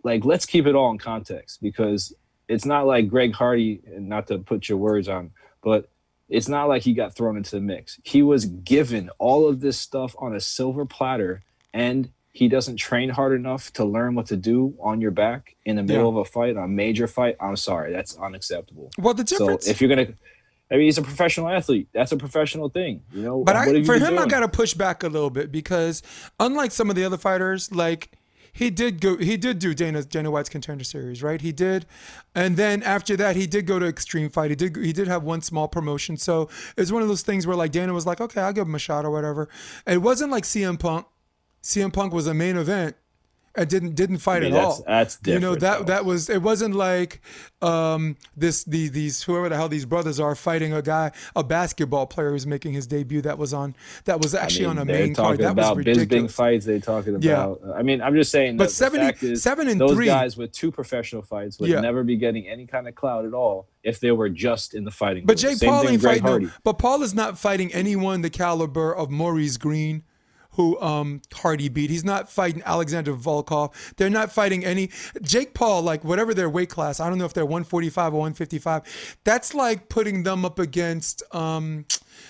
like, let's keep it all in context because it's not like Greg Hardy, not to put your words on, but it's not like he got thrown into the mix. He was given all of this stuff on a silver platter, and he doesn't train hard enough to learn what to do on your back in the middle Yeah. of a fight, a major fight. I'm sorry, that's unacceptable. Well, the difference. So if you're gonna, I mean, he's a professional athlete. That's a professional thing, you know. But I, for him, I got to push back a little bit because unlike some of the other fighters, like he did go, he did do Dana Dana White's contender series, right? He did, and then after that, he did go to Extreme Fight. He did he did have one small promotion, so it's one of those things where like Dana was like, okay, I'll give him a shot or whatever. It wasn't like CM Punk. CM Punk was a main event and didn't didn't fight I mean, at that's- all. that's different. you know that though. that was it wasn't like um this these these whoever the hell these brothers are fighting a guy a basketball player who's making his debut that was on that was actually I mean, on a main card that was about Bisbing ridiculous. fights. They're talking Yeah. about. I mean, I'm just saying. But that the 70 fact is, seven and those three- guys with two professional fights would Yeah. never be getting any kind of clout at all if they were just in the fighting. But. Jake Paul ain't fighting. No, but Paul is not fighting anyone the caliber of Maurice Greene, who um Hardy beat. He's not fighting Alexander Volkov. They're not fighting any Jake Paul. Like whatever their weight class, I don't know if they're 145 or 155. That's like putting them up against um.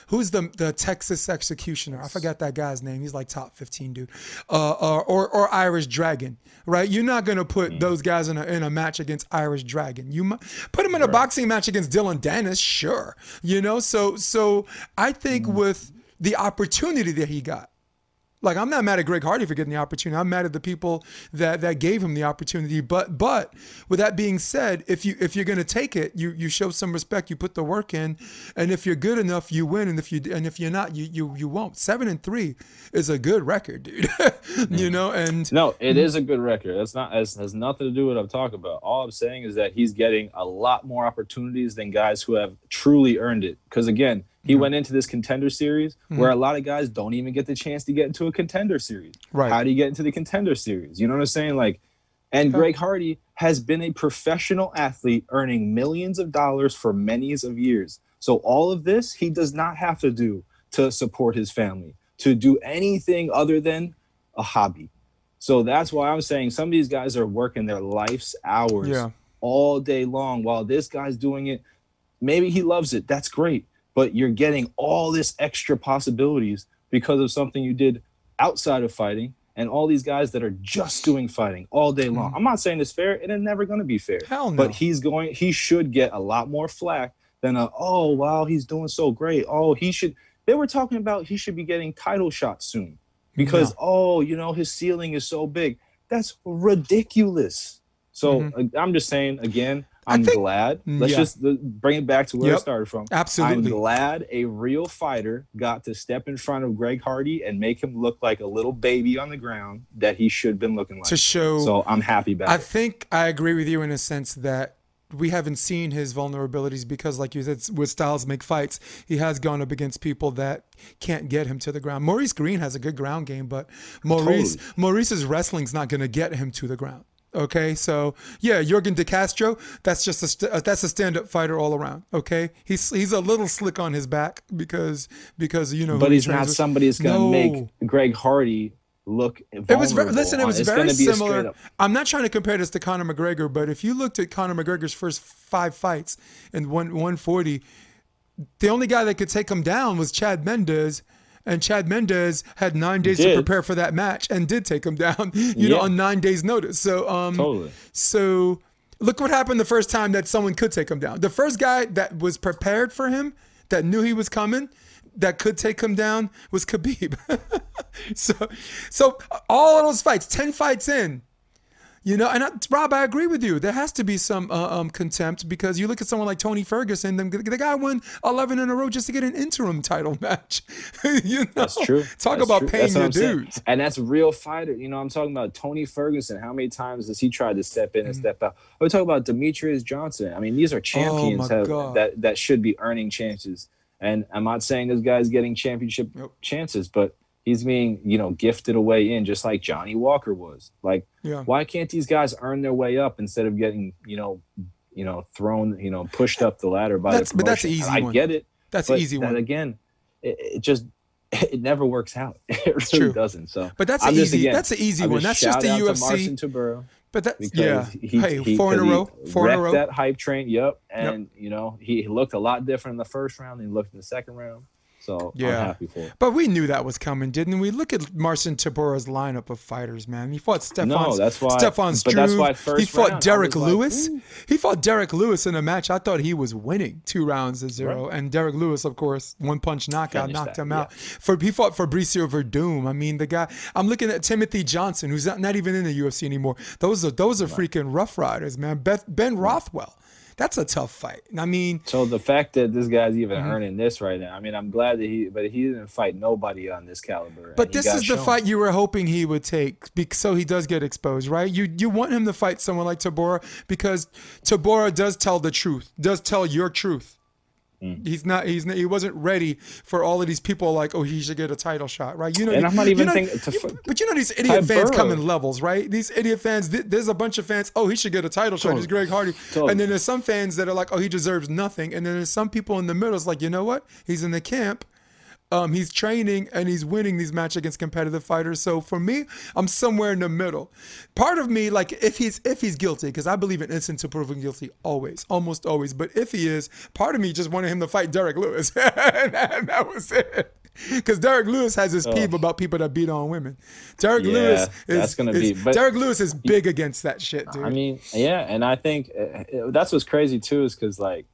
Who's the the Texas executioner? I forgot that guy's name. He's like top 15 dude. Uh, or, or or Irish Dragon, right? You're not gonna put those guys in a in a match against Irish Dragon. You might put him in a boxing match against Dillon Danis, sure. You know, so so I think with the opportunity that he got, like I'm not mad at Greg Hardy for getting the opportunity. I'm mad at the people that that gave him the opportunity. But but with that being said, if you if you're gonna take it, you you show some respect, you put the work in, and if you're good enough, you win. And if you and if you're not, you you you won't. Seven and three is a good record, dude. *laughs* you mm. know, and No, it is a good record. That's not as has nothing to do with what I'm talking about. All I'm saying is that he's getting a lot more opportunities than guys who have truly earned it. Because again, he went into this contender series mm-hmm. where a lot of guys don't even get the chance to get into a contender series. Right. How do you get into the contender series? You know what I'm saying? Like, and Greg Hardy has been a professional athlete earning millions of dollars for many of years. So all of this he does not have to do to support his family, to do anything other than a hobby. So that's why I'm saying some of these guys are working their life's hours Yeah. all day long while this guy's doing it. Maybe he loves it. That's great. But you're getting all this extra possibilities because of something you did outside of fighting and all these guys that are just doing fighting all day long. I'm not saying it's fair, and it's never going to be fair. Mm. Hell no. But he's going he should get a lot more flack than a oh wow, he's doing so great. Oh, he should They were talking about he should be getting title shots soon because Yeah. oh, you know, his ceiling is so big. That's ridiculous. So uh, I'm just saying again, I'm think- glad. Let's Yeah. just bring it back to where Yep. it started from. Absolutely. I'm glad a real fighter got to step in front of Greg Hardy and make him look like a little baby on the ground that he should have been looking like. to show so I'm happy about I it. think I agree with you in a sense that we haven't seen his vulnerabilities because, like you said, with Styles make fights, he has gone up against people that can't get him to the ground. Maurice Greene has a good ground game, but Maurice Totally. Maurice's wrestling's not going to get him to the ground. Okay, so yeah, Yorgan De Castro, that's just a st- uh, that's a stand-up fighter all around. Okay, he's he's a little slick on his back because because you know. But he's not with. somebody that's going to No. make Greg Hardy look vulnerable. It was very, listen. It was It's very gonna be a similar. I'm not trying to compare this to Conor McGregor, but if you looked at Conor McGregor's first five fights in one 140, the only guy that could take him down was Chad Mendes, and Chad Mendes had nine days to prepare for that match and did take him down, *laughs* you know, on nine days' notice. So, um, Totally. so look what happened the first time that someone could take him down. The first guy that was prepared for him, that knew he was coming, that could take him down was Khabib. *laughs* so, so all of those fights, ten fights in, you know, and I, Rob, I agree with you. There has to be some uh, um, contempt because you look at someone like Tony Ferguson. The, the guy won eleven in a row just to get an interim title match. *laughs* you know? That's true. Talk That's about true. paying your dues. And that's real fighter. You know, I'm talking about Tony Ferguson. How many times has he tried to step in and Mm-hmm. step out? We talk about Demetrious Johnson. I mean, these are champions Oh have- that that should be earning chances. And I'm not saying this guy's getting championship Yep. chances, but he's being, you know, gifted a way in, just like Johnny Walker was. Like, Yeah. why can't these guys earn their way up instead of getting, you know, you know, thrown, you know, pushed up the ladder by That's- the but that's an promotion? easy I one. get it. That's an easy one. again it, it just *laughs* it never works out *laughs* it really true. doesn't so But that's I'm an easy. again, that's an easy one. That's just the out to UFC. Marcin But that's because yeah. he, hey, he, four in a row. Four in a row. that hype train yep and you know he looked a lot different in the first round than he looked in the second round so Yeah. i'm happy for it But we knew that was coming, didn't we? Look at Marcin Tybura's lineup of fighters, man. He fought Stefan. No, that's why- Stefan but that's Struve. why first he fought round, Derrick was like, Lewis. He fought Derrick Lewis in a match. I thought he was winning two rounds to zero, and Derrick Lewis, of course, one punch knockout knocked that, him yeah. out. For he fought Fabricio Werdum. I mean, the guy. I'm looking at Timothy Johnson, who's not, not even in the UFC anymore. Those are those are freaking rough riders, man. Beth, ben Rothwell. That's a tough fight. I mean, so the fact that this guy's even Mm-hmm. earning this right now i mean i'm glad that he but he didn't fight nobody on this caliber But this is the fight you were hoping he would take, so he does get exposed, right? You you want him to fight someone like Tybura because Tybura does tell the truth, does tell your truth. Mm. He's not. He's not, he wasn't ready for all of these people like, oh, he should get a title shot, right? You know, And I'm not you even know- thinking you- but you know, these idiot fans Burrow. come in levels, right? These idiot fans. th- There's a bunch of fans. Oh, he should get a title shot. He's Greg Hardy. Totally. And then there's some fans that are like, oh, he deserves nothing. And then there's some people in the middle. It's like, you know what? He's in the camp. Um, he's training and he's winning these matches against competitive fighters. So for me, I'm somewhere in the middle. Part of me, like if he's if he's guilty, because I believe in innocent to proven guilty always, almost always. But if he is, part of me just wanted him to fight Derrick Lewis, *laughs* and that, that was it. Because Derrick Lewis has his peeve about people that beat on women. Derrick Yeah, Lewis is, that's gonna is- be- but- Derrick Lewis is big against that shit, dude. I mean, yeah, and I think uh, that's what's crazy too, is because like,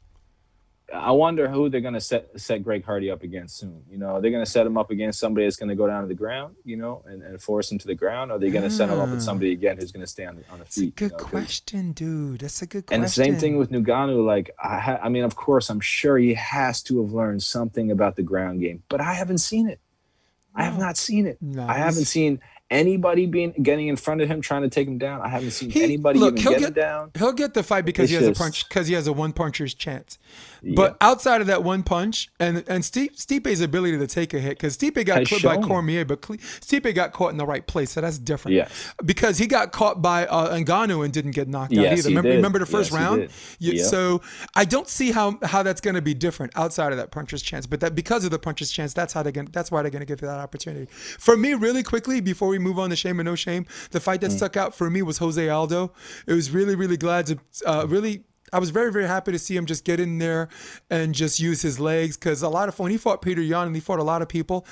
I wonder who they're gonna set set Greg Hardy up against soon. You know, they're gonna set him up against somebody that's gonna go down to the ground, you know, and, and force him to the ground, or are they gonna set him up with somebody hmm. again who's gonna stay on the on the That's a feet? good you know, question, dude. That's a good question. And the same thing with Ngannou. Like, I, ha- I mean, of course, I'm sure he has to have learned something about the ground game, but I haven't seen it. I have not seen it. No, I haven't seen anybody being getting in front of him trying to take him down. I haven't seen He- anybody look, even get, get- him down. He'll get the fight because It's he has just- a punch because he has a one puncher's chance. But outside of that one punch and and Stipe, Stipe's ability to take a hit because Stipe got Has clipped by. Cormier, but Stipe got caught in the right place, so that's different. Yes. because he got caught by uh, Ngannou and didn't get knocked out Yes, either. Remember, remember the first Yes, round? Yeah, Yep. So I don't see how how that's going to be different outside of that puncher's chance. But that because of the puncher's chance, that's how they're going. That's why they're going to give you that opportunity. For me, really quickly before we move on to shame and no shame, the fight Mm. that stuck out for me was Jose Aldo. It was really really glad to uh, really. I was very, very happy to see him just get in there and just use his legs because a lot of when he fought Petr Yan and he fought a lot of people,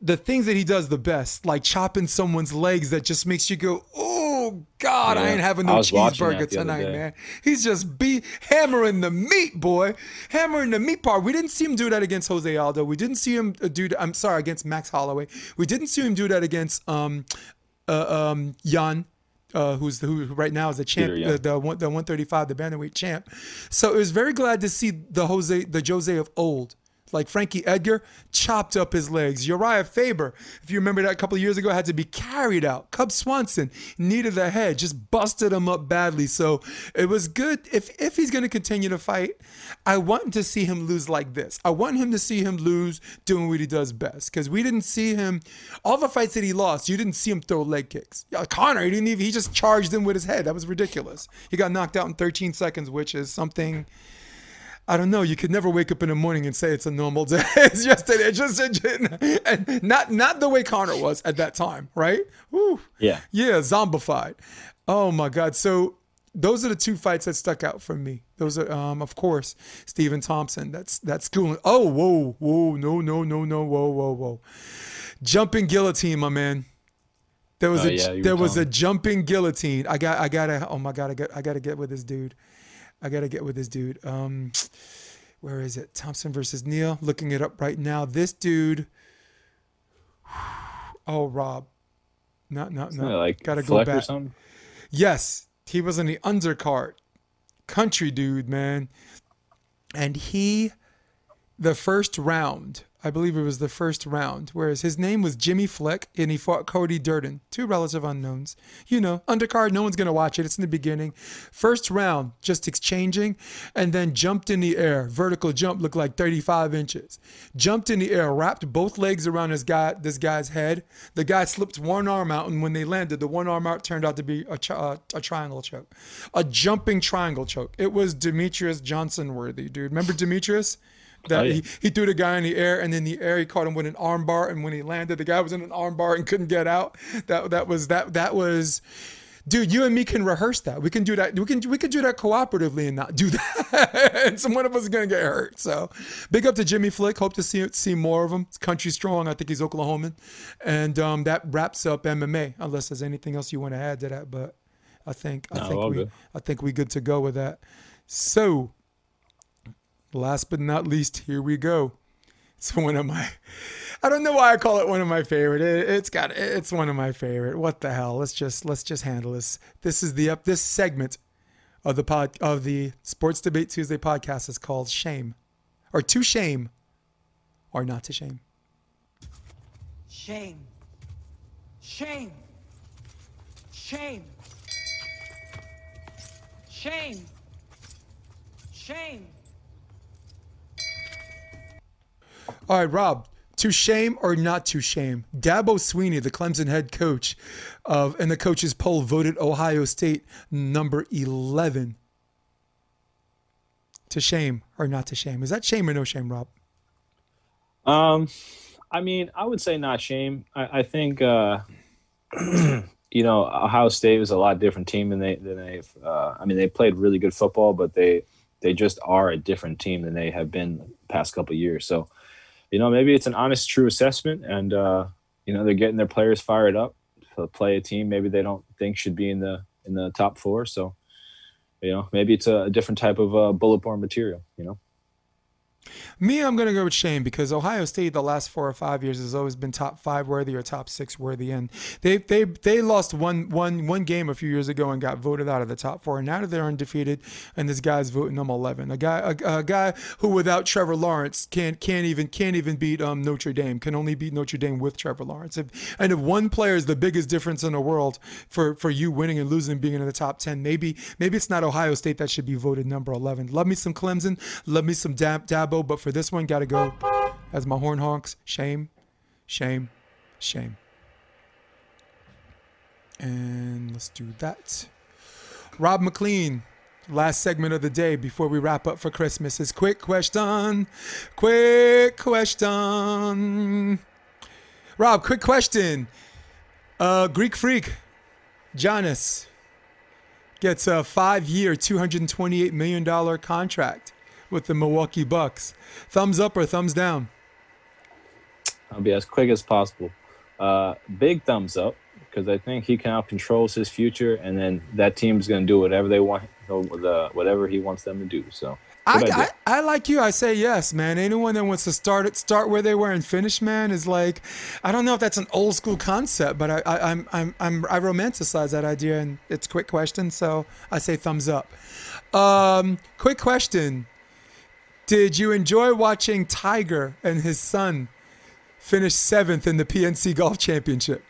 the things that he does the best, like chopping someone's legs, that just makes you go, oh, God, yeah. I ain't having no cheeseburger tonight, man. He's just be hammering the meat, boy, hammering the meat part. We didn't see him do that against Jose Aldo. We didn't see him do. I'm sorry, against Max Holloway. We didn't see him do that against um, uh, um, Yan uh, who's the, who right now is the champ, Peter, yeah. the, the, the 135, the bantamweight champ. So it was very glad to see the Jose, the Jose of old like Frankie Edgar, chopped up his legs. Urijah Faber, if you remember that a couple years ago, had to be carried out. Cub Swanson needed the head, just busted him up badly. So it was good. If if he's going to continue to fight, I want to see him lose like this. I want him to see him lose doing what he does best. Because we didn't see him, all the fights that he lost, you didn't see him throw leg kicks. Conor, he didn't even, he just charged him with his head. That was ridiculous. He got knocked out in 13 seconds, which is something I don't know. You could never wake up in the morning and say it's a normal day. *laughs* it's just it's just and not not the way Conor was at that time, right? Woo. Yeah. Yeah, zombified. Oh my God. So those are the two fights that stuck out for me. Those are, um, of course, Stephen Thompson. That's that's cool. Oh, whoa, whoa, no, no, no, no, whoa, whoa, whoa. Jumping guillotine, my man. There was oh, a yeah, there was a jumping guillotine. I got I gotta oh my god I got I gotta get with this dude. I gotta get with this dude. Um, where is it? Thompson versus Neal. Looking it up right now. This dude. *sighs* Oh, Rob. No, no, no. Like gotta go back. Yes, he was in the undercard. Country dude, man. And he, the first round, I believe it was the first round, whereas his name was Jimmy Flick and he fought Cody Durden, two relative unknowns. You know, undercard, no one's going to watch it. It's in the beginning. First round, just exchanging, and then jumped in the air. Vertical jump looked like 35 inches. Jumped in the air, wrapped both legs around this guy, this guy's head. The guy slipped one arm out, and when they landed, the one arm out turned out to be a, a, uh, a triangle choke, a jumping triangle choke. It was Demetrious Johnson worthy, dude. Remember Demetrious? That oh, yeah. he, he threw the guy in the air and in the air he caught him with an armbar and when he landed the guy was in an armbar and couldn't get out. That that was that that was dude you and me can rehearse that. We can do that. We can we could do that cooperatively and not do *laughs* that. And some one of us is gonna get hurt. So big up to jimmy flick. Hope to see see more of him. It's country strong. I think he's oklahoman. And um, that wraps up mma unless there's anything else you want to add to that but i think i no, think we good. i think we good to go with that. So last but not least, here we go. It's one of my, I don't know why I call it one of my favorite. It, has got, it's one of my favorite. What the hell? Let's just, let's just handle this. This is the up. This segment of the pod of the Sports Debate Tuesday podcast is called Shame, or To Shame, or Not to Shame. Shame. Shame. Shame. Shame. Shame. All right, Rob, to shame or not to shame? Dabo Swinney, the Clemson head coach of, and the coaches poll voted Ohio State number 11. To shame or not to shame? Is that shame or no shame, Rob? Um, I mean, I would say not shame. I, I think, uh, *clears throat* you know, Ohio State was a lot different team than they than they've. Uh, I mean, they played really good football, but they they just are a different team than they have been the past couple years. So you know, maybe it's an honest, true assessment, and uh, you know they're getting their players fired up to play a team maybe they don't think should be in the in the top four. So, you know, maybe it's a, different type of uh, bullet born material. You know. Me, I'm going to go with Shane because Ohio State the last four or five years has always been top five worthy or top six worthy, and they they they lost one one one game a few years ago and got voted out of the top four. And now they're undefeated, and this guy's voting them 11, a guy a, a guy who without Trevor Lawrence can't can't even can't even beat um, Notre Dame, can only beat Notre Dame with Trevor Lawrence. If, and if one player is the biggest difference in the world for for you winning and losing, being in the top 10, maybe maybe it's not Ohio State that should be voted number 11. Love me some Clemson, love me some Dab, Dabo, but for this one, got to go as my horn honks. Shame, shame, shame. And let's do that. Rob McLean, last segment of the day before we wrap up for Christmas is quick question. Quick question. Rob, quick question. Uh, Greek freak, Giannis gets a five-year, $228 million contract with the Milwaukee Bucks. Thumbs up or thumbs down? I'll be as quick as possible. Uh, big thumbs up because I think he kind of controls his future, and then that team is going to do whatever they want, the whatever he wants them to do. So I, I. I like you. I say yes, man. Anyone that wants to start it, start where they were and finish, man, is like, I don't know if that's an old school concept, but I, I, I'm, I'm, I'm, I romanticize that idea, and it's a quick question, so I say thumbs up. Um, quick question: Did you enjoy watching Tiger and his son finish seventh in the PNC Golf Championship?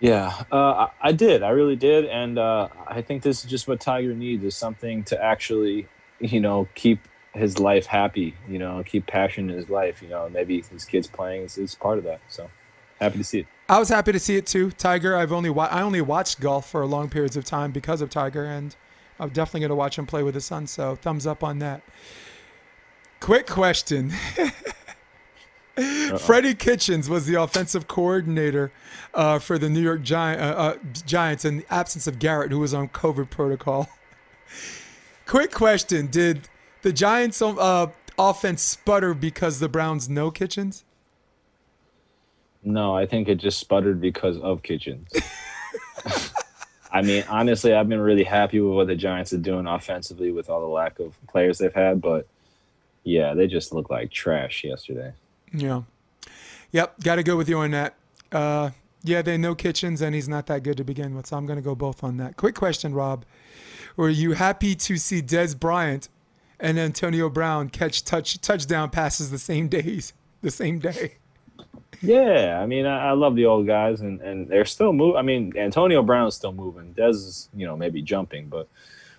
Yeah, uh, I, did. I really did, and uh, I think this is just what Tiger needs: is something to actually, you know, keep his life happy. You know, keep passion in his life. You know, maybe his kids playing is, is part of that. So happy to see it. I was happy to see it too. Tiger, I've only wa- I only watched golf for long periods of time because of Tiger, and I'm definitely going to watch him play with his son. So thumbs up on that. Quick question. *laughs* Freddie Kitchens was the offensive coordinator uh, for the New York uh, uh, Giants in the absence of Garrett, who was on COVID protocol. *laughs* Quick question: Did the Giants' uh, offense sputter because the Browns know Kitchens? No, I think it just sputtered because of Kitchens. *laughs* I mean, honestly, I've been really happy with what the Giants are doing offensively with all the lack of players they've had, but yeah, they just look like trash yesterday. Yeah. Yep. Got to go with you on that. Uh, yeah, they know Kitchens, and he's not that good to begin with. So I'm going to go both on that. Quick question, Rob. Were you happy to see Dez Bryant and Antonio Brown catch touch touchdown passes the same days, the same day? Yeah, I mean, I, I love the old guys, and, and they're still moving. I mean, Antonio Brown's still moving. Dez is, you know, maybe jumping, but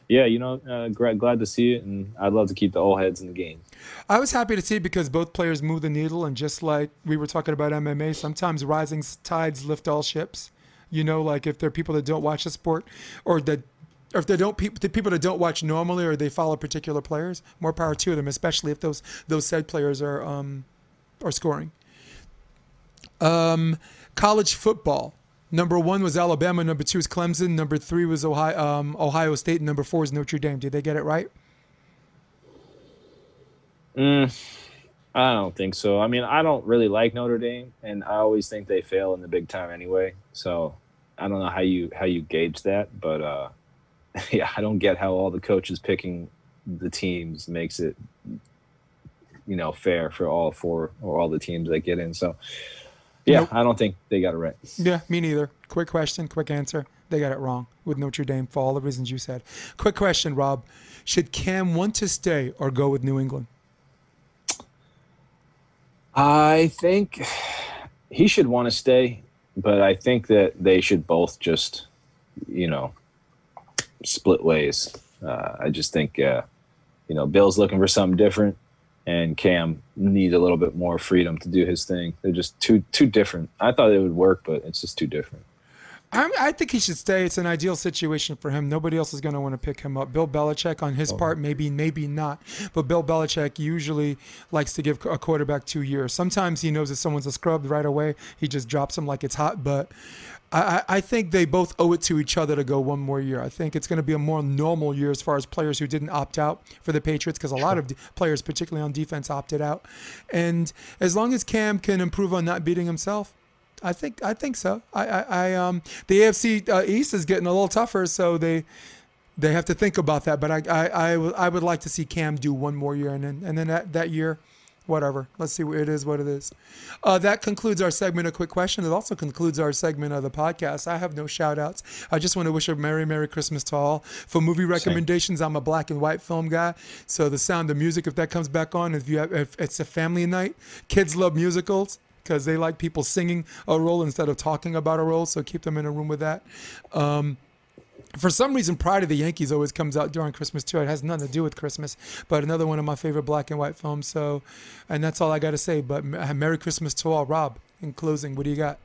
yeah, you know, uh, glad, glad to see it, and I'd love to keep the old heads in the game. I was happy to see because both players move the needle, and just like we were talking about MMA, sometimes rising tides lift all ships. You know, like if there are people that don't watch the sport, or that, or if they don't people, the people that don't watch normally, or they follow particular players, more power to them, especially if those those said players are um, are scoring. Um, college football. Number one was Alabama. Number two is Clemson. Number three was Ohio, um, Ohio State. And number four is Notre Dame. Did they get it right? Mm, I don't think so. I mean, I don't really like Notre Dame, and I always think they fail in the big time anyway. So I don't know how you how you gauge that, but uh, *laughs* yeah, I don't get how all the coaches picking the teams makes it you know fair for all four or all the teams that get in. So yeah, Nope. I don't think they got it right. Yeah, me neither. Quick question, quick answer. They got it wrong with Notre Dame for all the reasons you said. Quick question, Rob. Should Cam want to stay or go with New England? I think he should want to stay, but I think that they should both just, you know, split ways. Uh, I just think, uh, you know, Bill's looking for something different, and Cam needs a little bit more freedom to do his thing. They're just too too different. I thought it would work, but it's just too different. I, I think he should stay. It's an ideal situation for him. Nobody else is going to want to pick him up. Bill Belichick, on his oh. part, maybe, maybe not. But Bill Belichick usually likes to give a quarterback two years. Sometimes he knows if someone's a scrub right away, he just drops him like it's hot. But I, I think they both owe it to each other to go one more year. I think it's going to be a more normal year as far as players who didn't opt out for the Patriots because a lot of de- players, particularly on defense, opted out. And as long as Cam can improve on not beating himself, I think I think so. I, I, I um the AFC uh, East is getting a little tougher, so they they have to think about that. But I I, I, w- I would like to see Cam do one more year, and then and then that, that year, whatever. Let's see what it is. What it is. Uh, that concludes our segment of quick question. It also concludes our segment of the podcast. I have no shout outs. I just want to wish a merry merry Christmas to all. For movie recommendations, I'm a black and white film guy, so the sound of music if that comes back on, if you have, if it's a family night, kids love musicals because they like people singing a role instead of talking about a role. So keep them in a room with that. Um, for some reason, Pride of the Yankees always comes out during Christmas too. It has nothing to do with Christmas, but another one of my favorite black and white films. So, and that's all I got to say. But Merry Christmas to all. Rob, in closing, what do you got?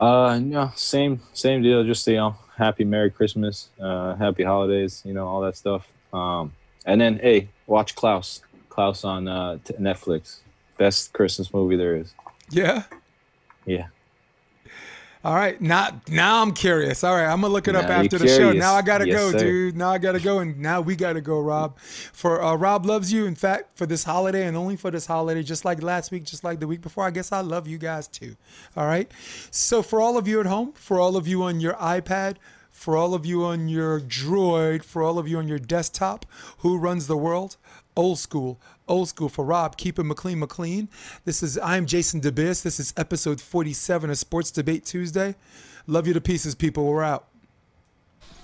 Uh, no, same same deal. Just you know, happy Merry Christmas, uh, happy holidays, you know, all that stuff. Um, and then hey, watch Klaus. Klaus on uh, t- Netflix. Best Christmas movie there is. Yeah. Yeah. All right, now now I'm curious. All right, I'm gonna look it up Now you're after the show. Now I gotta Yes, go, sir. dude. Now I gotta go, and now we gotta go, Rob. For uh, Rob loves you. In fact, for this holiday and only for this holiday, just like last week, just like the week before. I guess I love you guys too. All right. So for all of you at home, for all of you on your iPad, for all of you on your Droid, for all of you on your desktop, who runs the world? Old school, old school for Rob, keeping McLean McLean. This is I'm Jason DeBiss. This is episode 47 of Sports Debate Tuesday. Love you to pieces, people. We're out.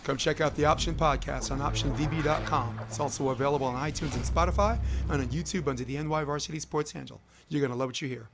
Come check out the Option Podcast on OptionVB.com. It's also available on iTunes and Spotify and on YouTube under the NY Varsity Sports handle. You're gonna love what you hear.